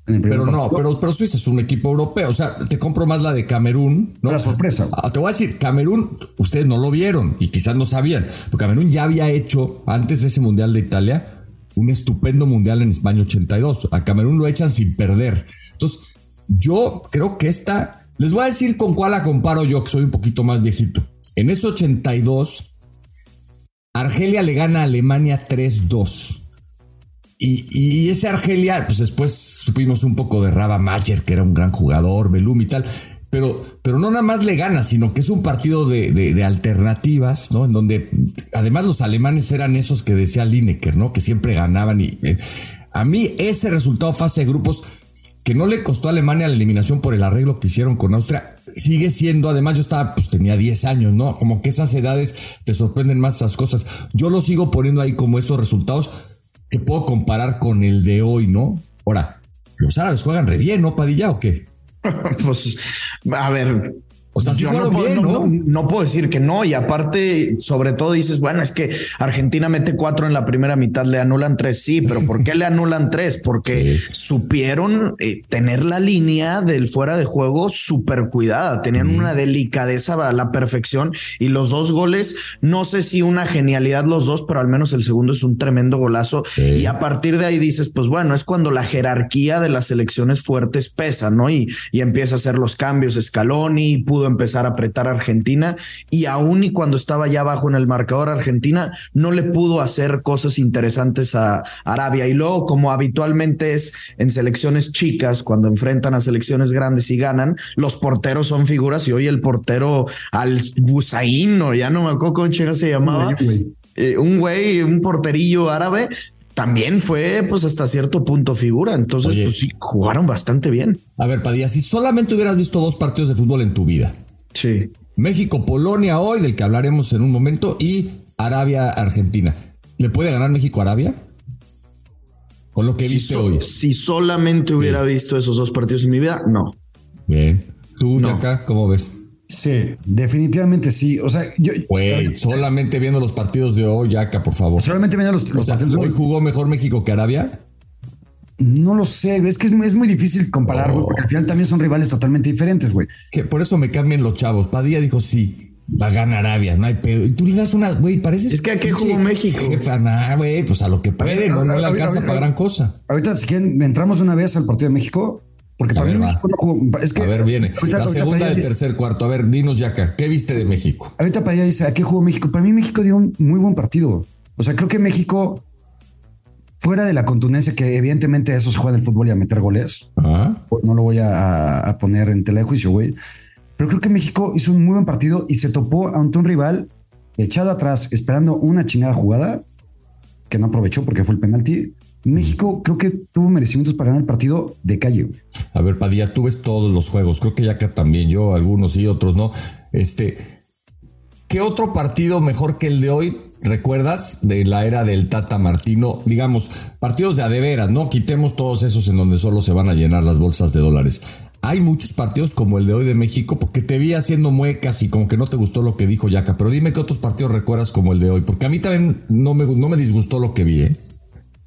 pero no, pero, pero, Suiza es un equipo europeo. O sea, te compro más la de Camerún. ¿no? La sorpresa. Ah, te voy a decir, Camerún, ustedes no lo vieron y quizás no sabían. Pero Camerún ya había hecho, antes de ese Mundial de Italia, un estupendo Mundial en España 82. A Camerún lo echan sin perder. Entonces, yo creo que esta. Les voy a decir con cuál la comparo yo, que soy un poquito más viejito. En ese 82, Argelia le gana a Alemania 3-2. Y, ese Argelia, pues después supimos un poco de Raba Mayer, que era un gran jugador, Belum y tal. Pero, pero no nada más le gana, sino que es un partido de, alternativas, ¿no? En donde además los alemanes eran esos que decía Lineker, ¿no? Que siempre ganaban. Y eh, a mí ese resultado fase de grupos que no le costó a Alemania la eliminación por el arreglo que hicieron con Austria, sigue siendo, además yo estaba, pues tenía 10 años, ¿no? Como que esas edades te sorprenden más esas cosas. Yo lo sigo poniendo ahí como esos resultados que puedo comparar con el de hoy, ¿no? Ahora, los árabes juegan re bien, ¿no, Padilla, o qué? pues, a ver, o sea, yo no, puedo, no, puedo decir que no. Y aparte, sobre todo dices, bueno, es que Argentina mete cuatro en la primera mitad, le anulan tres. Sí, pero ¿por qué le anulan tres? Porque supieron eh, tener la línea del fuera de juego súper cuidada. Tenían una delicadeza a la perfección y los dos goles, no sé si una genialidad los dos, pero al menos el segundo es un tremendo golazo. Y a partir de ahí dices, pues bueno, es cuando la jerarquía de las selecciones fuertes pesa, ¿no? Y, y empieza a hacer los cambios. Scaloni pudo pudo empezar a apretar a Argentina y aún y cuando estaba ya abajo en el marcador Argentina, no le pudo hacer cosas interesantes a Arabia. Y luego, como habitualmente es en selecciones chicas, cuando enfrentan a selecciones grandes y ganan, los porteros son figuras y hoy el portero al Busaín, ya no me acuerdo cómo se llamaba. Eh, un güey, un porterillo árabe, también fue pues hasta cierto punto figura. Entonces, pues sí, jugaron bastante bien. A ver, Padilla, si solamente hubieras visto dos partidos de fútbol en tu vida. Sí. México-Polonia hoy, del que hablaremos en un momento, y Arabia-Argentina. ¿Le puede ganar México Arabia? Con lo que viste hoy. Si solamente hubiera visto esos dos partidos en mi vida, no. Bien. ¿Tú, acá, cómo ves? Sí, definitivamente sí. O sea, yo. Güey, solamente viendo los partidos de hoy, Yaka, por favor. Solamente viendo los, partidos de hoy. jugó mejor México que Arabia? No lo sé, es que es, muy difícil comparar, güey, porque al final también son rivales totalmente diferentes, güey. Que por eso me cambian los chavos. Padilla dijo sí, va a ganar Arabia, no hay pedo. Y tú le das una, güey, parece. Es que aquí jugó México. Jefa, güey, pues a lo que puede, no, no le alcanza para gran cosa. Ahorita, si quieren, entramos una vez al partido de México. Porque para mí México no jugó. Es que, a ver, viene. la segunda del tercer cuarto. A ver, dinos, Yaka, ¿qué viste de México? Ahorita para allá dice, ¿a qué jugó México? Para mí México dio un muy buen partido. O sea, creo que México, fuera de la contundencia que evidentemente eso se juega en el fútbol y a meter goles, pues no lo voy a, poner en telejuicio, güey. Pero creo que México hizo un muy buen partido y se topó ante un rival echado atrás, esperando una chingada jugada que no aprovechó porque fue el penalti México creo que tuvo merecimientos para ganar el partido de calle. A ver, Padilla, tú ves todos los juegos. Creo que ya también, yo, algunos y otros no. Este, ¿qué otro partido mejor que el de hoy recuerdas de la era del Tata Martino? Digamos, partidos de adeveras, ¿no? Quitemos todos esos en donde solo se van a llenar las bolsas de dólares. Hay muchos partidos como el de hoy de México, porque te vi haciendo muecas y como que no te gustó lo que dijo Yaka, pero dime qué otros partidos recuerdas como el de hoy, porque a mí también no me, no me disgustó lo que vi, ¿eh?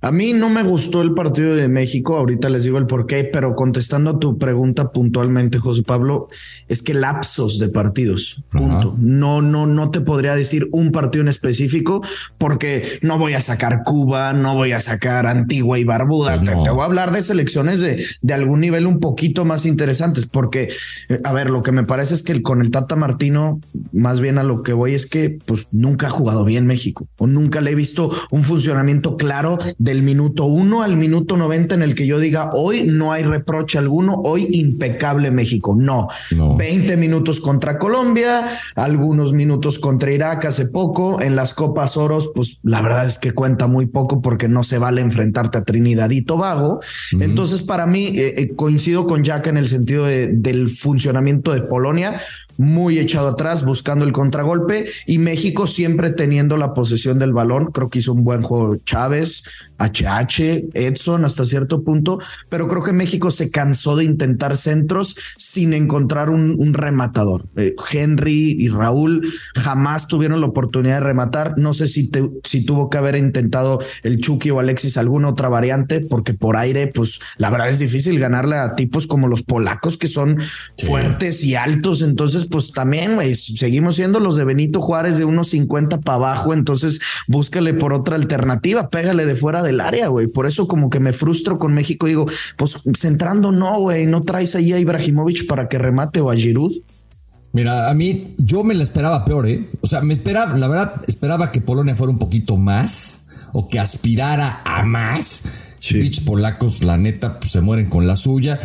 A mí no me gustó el partido de México, ahorita les digo el por qué, pero contestando a tu pregunta puntualmente, José Pablo, es que lapsos de partidos, punto. No, no, no te podría decir un partido en específico porque no voy a sacar Cuba, no voy a sacar Antigua y Barbuda, pues te, voy a hablar de selecciones de, de algún nivel un poquito más interesantes, porque, eh, a ver, lo que me parece es que con el Tata Martino, más bien a lo que voy es que pues nunca ha jugado bien México o nunca le he visto un funcionamiento claro del minuto 1 al minuto 90 en el que yo diga hoy no hay reproche alguno, hoy impecable México. No, 20 minutos contra Colombia, algunos minutos contra Irak hace poco, en las Copas Oros, pues la verdad es que cuenta muy poco porque no se vale enfrentarte a Trinidad y Tobago. Entonces, para mí, eh, eh, coincido con Jack en el sentido del funcionamiento de Polonia muy echado atrás, buscando el contragolpe y México siempre teniendo la posesión del balón. Creo que hizo un buen juego Chávez, HH, Edson hasta cierto punto, pero creo que México se cansó de intentar centros sin encontrar un, rematador. Eh, Henry y Raúl jamás tuvieron la oportunidad de rematar. No sé si, si tuvo que haber intentado el Chucky o Alexis alguna otra variante, porque por aire, pues la verdad es difícil ganarle a tipos como los polacos que son fuertes y altos. Entonces, pues también, güey, seguimos siendo los de Benito Juárez de unos 50 para abajo, entonces búscale por otra alternativa, pégale de fuera del área, güey. Por eso como que me frustro con México, digo, pues centrando no, güey, no traes ahí a Ibrahimovic para que remate o a Giroud. Mira, a mí yo me la esperaba peor, ¿eh? O sea, me esperaba, la verdad, esperaba que Polonia fuera un poquito más o que aspirara a más. Sí. polacos, la neta, pues se mueren con la suya.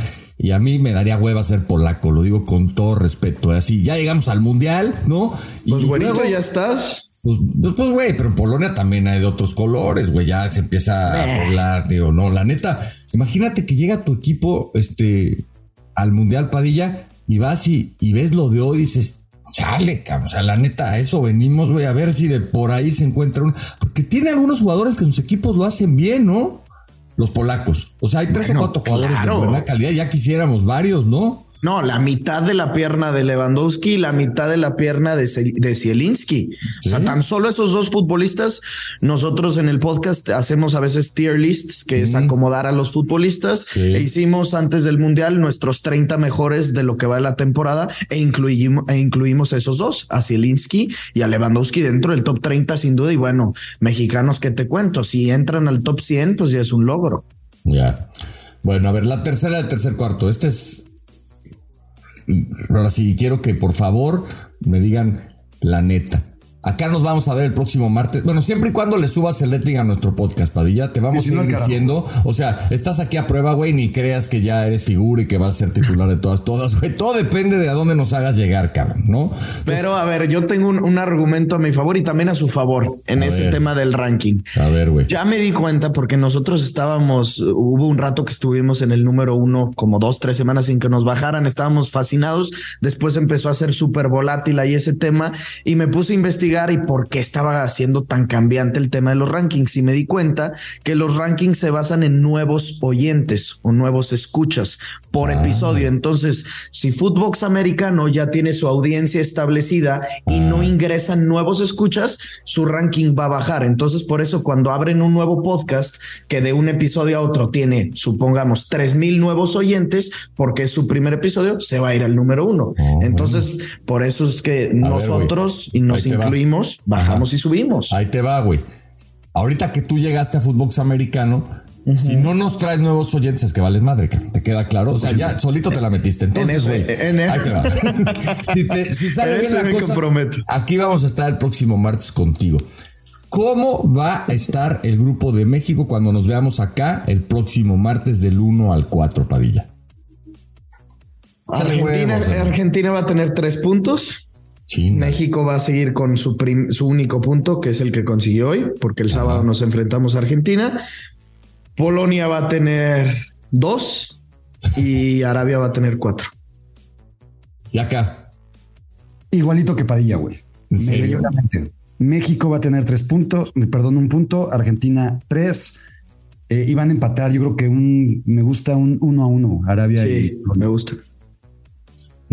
Y a mí me daría hueva ser polaco, lo digo con todo respeto. Así, ya llegamos al mundial, ¿no? Pues güerito, ya estás. Pues, pues, pues, güey, pero en Polonia también hay de otros colores, güey. Ya se empieza a hablar, digo, no, la neta. Imagínate que llega tu equipo, este, al mundial Padilla y vas y, y ves lo de hoy y dices, chale, cabrón. O sea, la neta, a eso venimos, güey, a ver si de por ahí se encuentra uno. Porque tiene algunos jugadores que sus equipos lo hacen bien, ¿no? Los polacos. O sea, hay tres o cuatro jugadores de buena calidad. Ya quisiéramos varios, ¿no? No, la mitad de la pierna de Lewandowski y la mitad de la pierna de, de Zielinski. O sea, tan solo esos dos futbolistas, nosotros en el podcast hacemos a veces tier lists, que es acomodar a los futbolistas. E hicimos antes del Mundial nuestros 30 mejores de lo que va de la temporada e incluimos, e incluimos a esos dos, a Zielinski y a Lewandowski dentro del top 30 sin duda. Y bueno, mexicanos, ¿qué te cuento? Si entran al top 100, pues ya es un logro. Ya. Bueno, a ver, la tercera del tercer cuarto. Este es ahora sí, quiero que por favor me digan la neta. Acá nos vamos a ver el próximo martes. Bueno, siempre y cuando le subas el rating a nuestro podcast, Padilla, te vamos a ir diciendo. O sea, estás aquí a prueba, güey, ni creas que ya eres figura y que vas a ser titular de todas, todas, güey. Todo depende de a dónde nos hagas llegar, cabrón, ¿no? Pero a ver, yo tengo un, argumento a mi favor y también a su favor en ese tema del ranking. A ver, güey. Ya me di cuenta porque nosotros estábamos, hubo un rato que estuvimos en el número uno, como dos, tres semanas sin que nos bajaran, estábamos fascinados. Después empezó a ser súper volátil ahí ese tema y me puse a investigar y por qué estaba haciendo tan cambiante el tema de los rankings y me di cuenta que los rankings se basan en nuevos oyentes o nuevos escuchas por ah. episodio. Entonces, si Footbox Americano ya tiene su audiencia establecida y no ah. ingresan nuevos escuchas, su ranking va a bajar. Entonces, por eso cuando abren un nuevo podcast que de un episodio a otro tiene, supongamos, tres mil nuevos oyentes, porque es su primer episodio, se va a ir al número uno. Oh, Entonces, por eso es que nosotros y nos incluimos bajamos y subimos. Ahí te va, güey. Ahorita que tú llegaste a Footbox Americano, si no nos traes nuevos oyentes, es que vales madre, ¿te queda claro? O sea, ya solito te la metiste. Entonces, güey, ahí te va. si, sale bien la cosa, aquí vamos a estar el próximo martes contigo. ¿Cómo va a estar el grupo de México cuando nos veamos acá el próximo martes del 1 al 4, Padilla? Argentina, Argentina va a tener tres puntos. México va a seguir con su, su, único punto, que es el que consiguió hoy, porque el sábado nos enfrentamos a Argentina. Polonia va a tener dos y Arabia va a tener cuatro. ¿Y acá? Igualito que Padilla, güey. México va a tener tres puntos, perdón, un punto, Argentina tres. Eh, y van a empatar, yo creo que un, me gusta un uno a uno, Arabia y me gusta.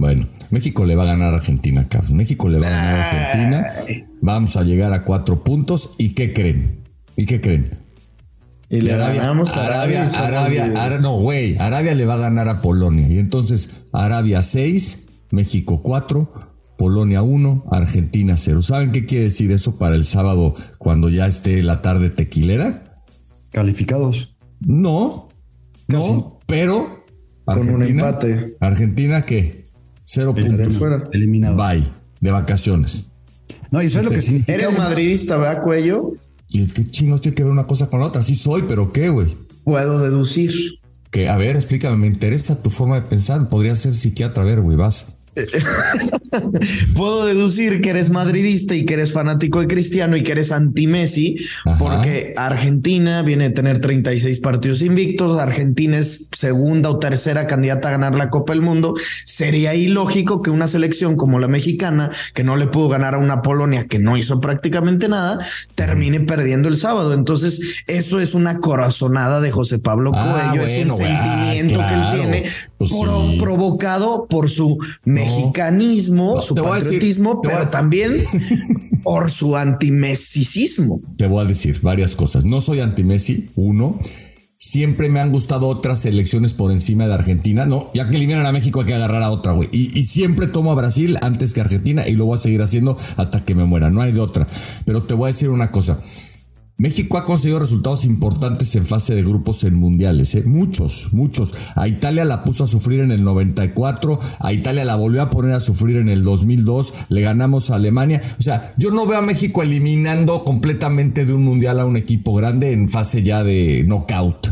Bueno, México le va a ganar a Argentina, Carlos. México le va a ganar a Argentina. Vamos a llegar a cuatro puntos. ¿Y qué creen? ¿Y qué creen? Y le Arabia, ganamos a Arabia, Arabia, no, güey, Arabia le va a ganar a Polonia. Y entonces, Arabia 6, México 4, Polonia 1, Argentina 0. ¿Saben qué quiere decir eso para el sábado cuando ya esté la tarde tequilera? Calificados. No, no, pero Con un empate. ¿Argentina qué? Cero puntos. Fuera. Eliminado. Bye. De vacaciones. No, y eso es lo que significa. Eres madridista, ¿verdad, cuello? Y es que chingos tiene que ver una cosa con la otra. Sí soy, pero ¿qué, güey? Puedo deducir. Que, a ver, explícame, me interesa tu forma de pensar. Podría ser psiquiatra, a ver, güey, vas. Puedo deducir que eres madridista y que eres fanático de Cristiano y que eres anti-Messi, porque Argentina viene a tener 36 partidos invictos, Argentina es segunda o tercera candidata a ganar la Copa del Mundo. Sería ilógico que una selección como la mexicana, que no le pudo ganar a una Polonia que no hizo prácticamente nada, termine perdiendo el sábado. Entonces, eso es una corazonada de José Pablo ah, Coelho, es un sentimiento que él tiene pues provocado por su mexicanismo, su patriotismo, pero también por su antimesicismo. Te voy a decir varias cosas. No soy anti-Messi, uno. Siempre me han gustado otras selecciones por encima de Argentina. No, ya que eliminan a México hay que agarrar a otra, güey. Y, y, siempre tomo a Brasil antes que Argentina y lo voy a seguir haciendo hasta que me muera. No hay de otra. Pero te voy a decir una cosa. México ha conseguido resultados importantes en fase de grupos en mundiales, ¿eh? muchos, muchos. A Italia la puso a sufrir en el 94, a Italia la volvió a poner a sufrir en el 2002, le ganamos a Alemania. O sea, yo no veo a México eliminando completamente de un mundial a un equipo grande en fase ya de knockout.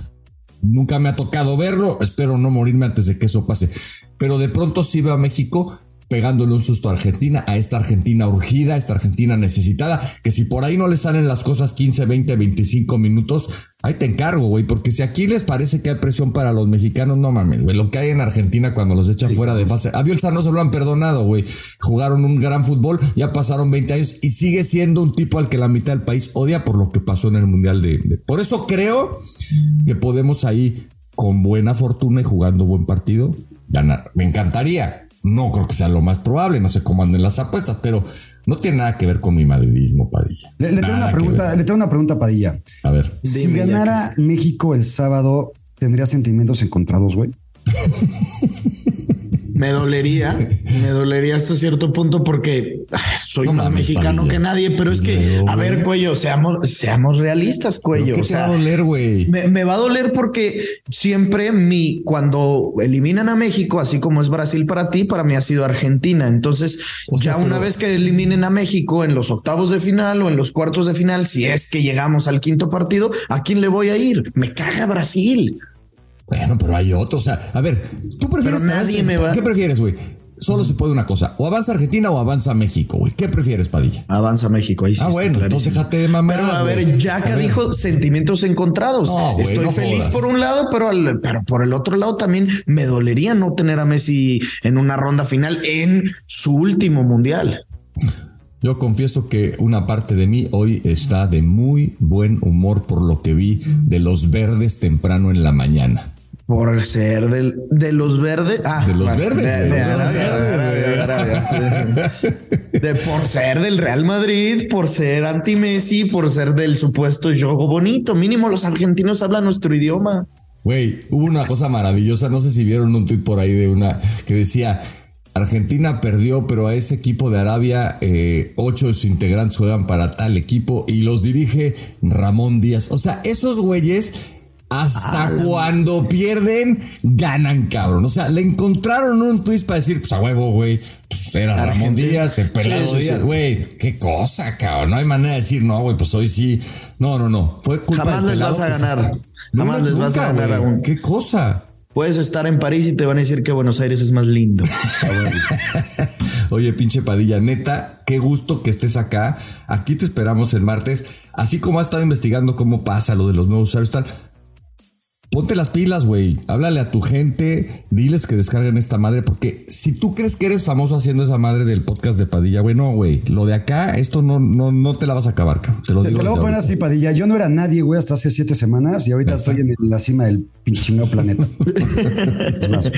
Nunca me ha tocado verlo, espero no morirme antes de que eso pase. Pero de pronto sí veo a México pegándole un susto a Argentina, a esta Argentina urgida, a esta Argentina necesitada, que si por ahí no le salen las cosas 15, 20, 25 minutos, ahí te encargo, güey, porque si aquí les parece que hay presión para los mexicanos, no mames, güey, lo que hay en Argentina cuando los echan fuera de fase. A Bielsa no se lo han perdonado, güey. Jugaron un gran fútbol, ya pasaron 20 años y sigue siendo un tipo al que la mitad del país odia por lo que pasó en el Mundial de... de... Por eso creo que podemos ahí, con buena fortuna y jugando buen partido, ganar. Me encantaría, no creo que sea lo más probable, no sé cómo anden las apuestas, pero no tiene nada que ver con mi madridismo, Padilla. Le, tengo, una pregunta, le tengo una pregunta, Padilla. A ver. Si ganara México el sábado, ¿tendría sentimientos encontrados, güey? me dolería, me dolería hasta cierto punto porque soy más mexicano que nadie, pero es que, a ver, cuello, seamos, seamos realistas, cuello. ¿Qué te va a doler, güey? Me, va a doler porque siempre mi, cuando eliminan a México, así como es Brasil para ti, para mí ha sido Argentina. Entonces, ya una vez que eliminen a México en los octavos de final o en los cuartos de final, si es que llegamos al quinto partido, ¿a quién le voy a ir? Me caga Brasil. Bueno, pero hay otros. O sea, a ver, tú prefieres. nadie me va... ¿Qué prefieres, güey? Solo se puede una cosa. O avanza Argentina o avanza México, güey. ¿Qué prefieres, Padilla? Avanza México. Ahí sí ah, bueno, entonces déjate de mamar. Pero a ver, Jaca dijo sentimientos encontrados. Estoy feliz por un lado, pero, pero por el otro lado también me dolería no tener a Messi en una ronda final en su último mundial. Yo confieso que una parte de mí hoy está de muy buen humor por lo que vi de los verdes temprano en la mañana. Por ser del, de los verdes. Ah, de los verdes. De, por ser del Real Madrid, por ser anti-Messi, por ser del supuesto juego bonito. Mínimo los argentinos hablan nuestro idioma. Güey, hubo una cosa maravillosa. No sé si vieron un tuit por ahí de una que decía. Argentina perdió, pero a ese equipo de Arabia, eh, ocho de sus integrantes juegan para tal equipo y los dirige Ramón Díaz. O sea, esos güeyes hasta cuando pierden, ganan, cabrón. O sea, le encontraron un twist para decir, pues a huevo, güey. Pues era Ramón Díaz, el pelado Díaz, güey. Qué cosa, cabrón. No hay manera de decir, no, güey, pues hoy sí. No, no, no. Fue culpa Jamás les vas a ganar. Jamás les vas a ganar aún. Qué cosa. Puedes estar en París y te van a decir que Buenos Aires es más lindo. Oye, pinche Padilla, neta, qué gusto que estés acá. Aquí te esperamos el martes. Así como has estado investigando cómo pasa lo de los nuevos usuarios, tal Ponte las pilas, güey. Háblale a tu gente, diles que descarguen esta madre, porque si tú crees que eres famoso haciendo esa madre del podcast de Padilla, güey, no, güey. Lo de acá, esto no, no, no te la vas a acabar, cabrón. Te lo digo. Te lo voy a poner así, Padilla. Yo no era nadie, güey, hasta hace siete semanas y ahorita estoy en la cima del pinche planeta.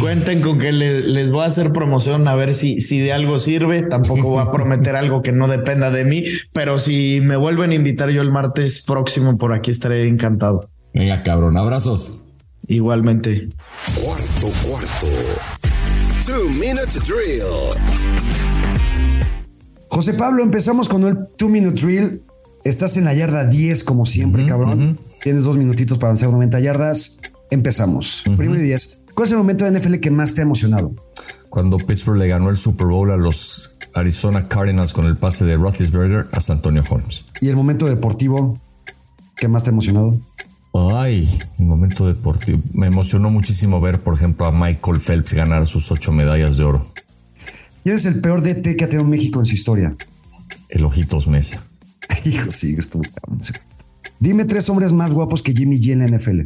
Cuenten con que les voy a hacer promoción a ver si, si de algo sirve. Tampoco voy a prometer algo que no dependa de mí, pero si me vuelven a invitar yo el martes próximo por aquí estaré encantado. Venga, cabrón, abrazos. Igualmente. Cuarto, cuarto. Two minute drill. José Pablo, empezamos con el two minute drill. Estás en la yarda 10, como siempre, cabrón. Tienes dos minutitos para avanzar 90 yardas. Empezamos. Primero y 10. ¿Cuál es el momento de NFL que más te ha emocionado? Cuando Pittsburgh le ganó el Super Bowl a los Arizona Cardinals con el pase de Roethlisberger a San Antonio Holmes. ¿Y el momento deportivo que más te ha emocionado? Ay, un momento deportivo. Me emocionó muchísimo ver, por ejemplo, a Michael Phelps ganar sus ocho medallas de oro. ¿Quién es el peor DT que ha tenido México en su historia? El Ojitos Mesa. Hijo, sí, estuvo Dime tres hombres más guapos que Jimmy G en la NFL.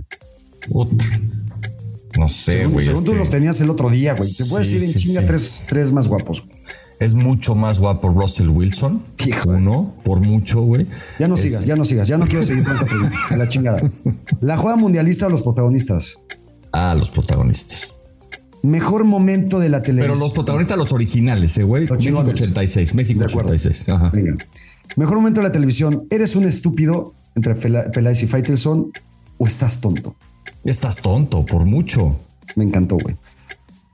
No sé, güey. Según, tú este los tenías el otro día, güey. Te puedo decir en chinga tres, tres más guapos es mucho más guapo Russell Wilson. Uno, por mucho, güey. Ya no sigas, ya no sigas, ya no quiero seguir con esta la chingada. ¿La juega mundialista o los protagonistas? Ah, los protagonistas. Mejor momento de la televisión. Pero los protagonistas, los originales, eh, güey. México 86, México 86. Ajá. Mejor momento de la televisión. ¿Eres un estúpido entre Peláez y Faitelson o estás tonto? Estás tonto, por mucho. Me encantó, güey.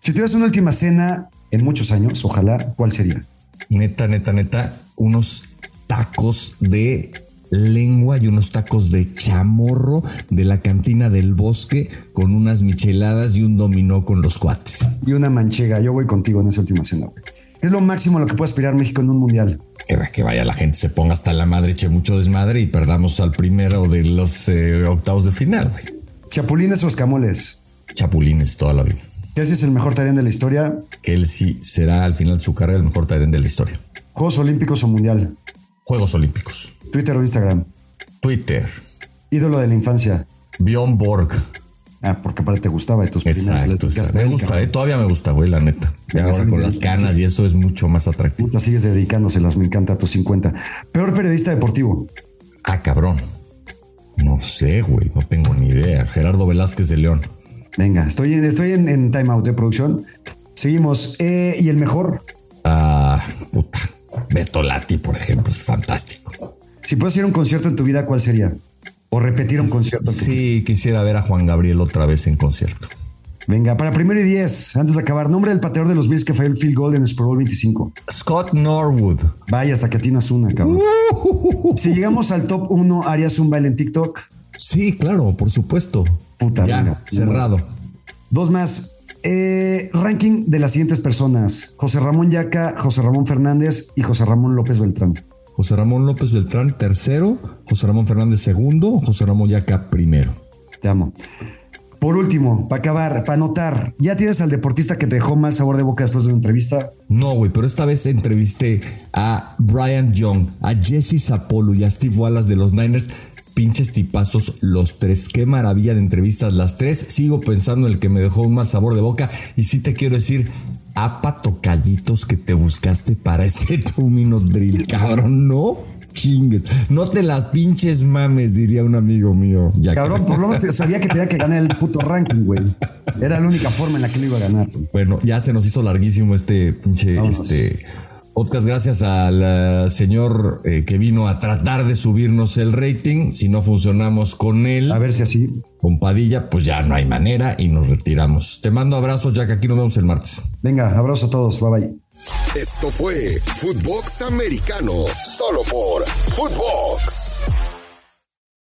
Si tuvieras una última cena, en muchos años, ojalá, ¿cuál sería? Neta, neta, neta, unos tacos de lengua y unos tacos de chamorro de la cantina del bosque con unas micheladas y un dominó con los cuates. Y una manchega. Yo voy contigo en esa última cena. Es lo máximo a lo que puede aspirar México en un mundial. Que, vaya la gente, se ponga hasta la madre, eche mucho desmadre y perdamos al primero de los eh, octavos de final. ¿Chapulines o escamoles? Chapulines toda la vida. Kelsey es el mejor Tyrant de la historia. Kelsey será al final de su carrera el mejor Tyrant de la historia. ¿Juegos Olímpicos o Mundial? Juegos Olímpicos. ¿Twitter o Instagram? Twitter. ¿Ídolo de la infancia? Bjorn Borg. Ah, porque para te gustaba de tus Exacto, Me gusta, eh, todavía me gusta, güey, la neta. Y ahora con las canas y eso es mucho más atractivo. Puta, sigues dedicándoselas, me encanta a tus 50. Peor periodista deportivo. Ah, cabrón. No sé, güey, no tengo ni idea. Gerardo Velázquez de León. Venga, estoy, estoy en, en timeout de producción. Seguimos. Eh, ¿Y el mejor? Ah, puta. Beto Lati, por ejemplo, es fantástico. Si puedes ir a un concierto en tu vida, ¿cuál sería? ¿O repetir un concierto? Sí, quisiera ver a Juan Gabriel otra vez en concierto. Venga, para primero y diez, antes de acabar, nombre del pateador de los Bills que falló el field goal en el Super Bowl 25. Scott Norwood. Vaya, hasta que atinas una, cabrón. Si llegamos al top 1, ¿harías un baile en TikTok? Sí, claro, por supuesto. Puta, ya, cerrado. Dos más. Eh, ranking de las siguientes personas: José Ramón Yaca, José Ramón Fernández y José Ramón López Beltrán. José Ramón López Beltrán, tercero. José Ramón Fernández, segundo. José Ramón Yaca, primero. Te amo. Por último, para acabar, para anotar, ¿ya tienes al deportista que te dejó mal sabor de boca después de una entrevista? No, güey, pero esta vez entrevisté a Brian Young, a Jesse Zapolo y a Steve Wallace de los Niners. Pinches tipazos los tres. Qué maravilla de entrevistas las tres. Sigo pensando en el que me dejó un mal sabor de boca. Y sí te quiero decir, apa tocallitos que te buscaste para ese minute drill, cabrón, ¿no? chingues. No te las pinches mames, diría un amigo mío. Cabrón, por lo menos sabía que tenía que ganar el puto ranking, güey. Era la única forma en la que lo iba a ganar. Bueno, ya se nos hizo larguísimo este pinche este podcast. Gracias al eh, señor eh, que vino a tratar de subirnos el rating. Si no funcionamos con él. A ver si así. Con Padilla, pues ya no hay manera y nos retiramos. Te mando abrazos, ya que aquí nos vemos el martes. Venga, abrazo a todos. Bye bye. Esto fue Footbox Americano, solo por Footbox.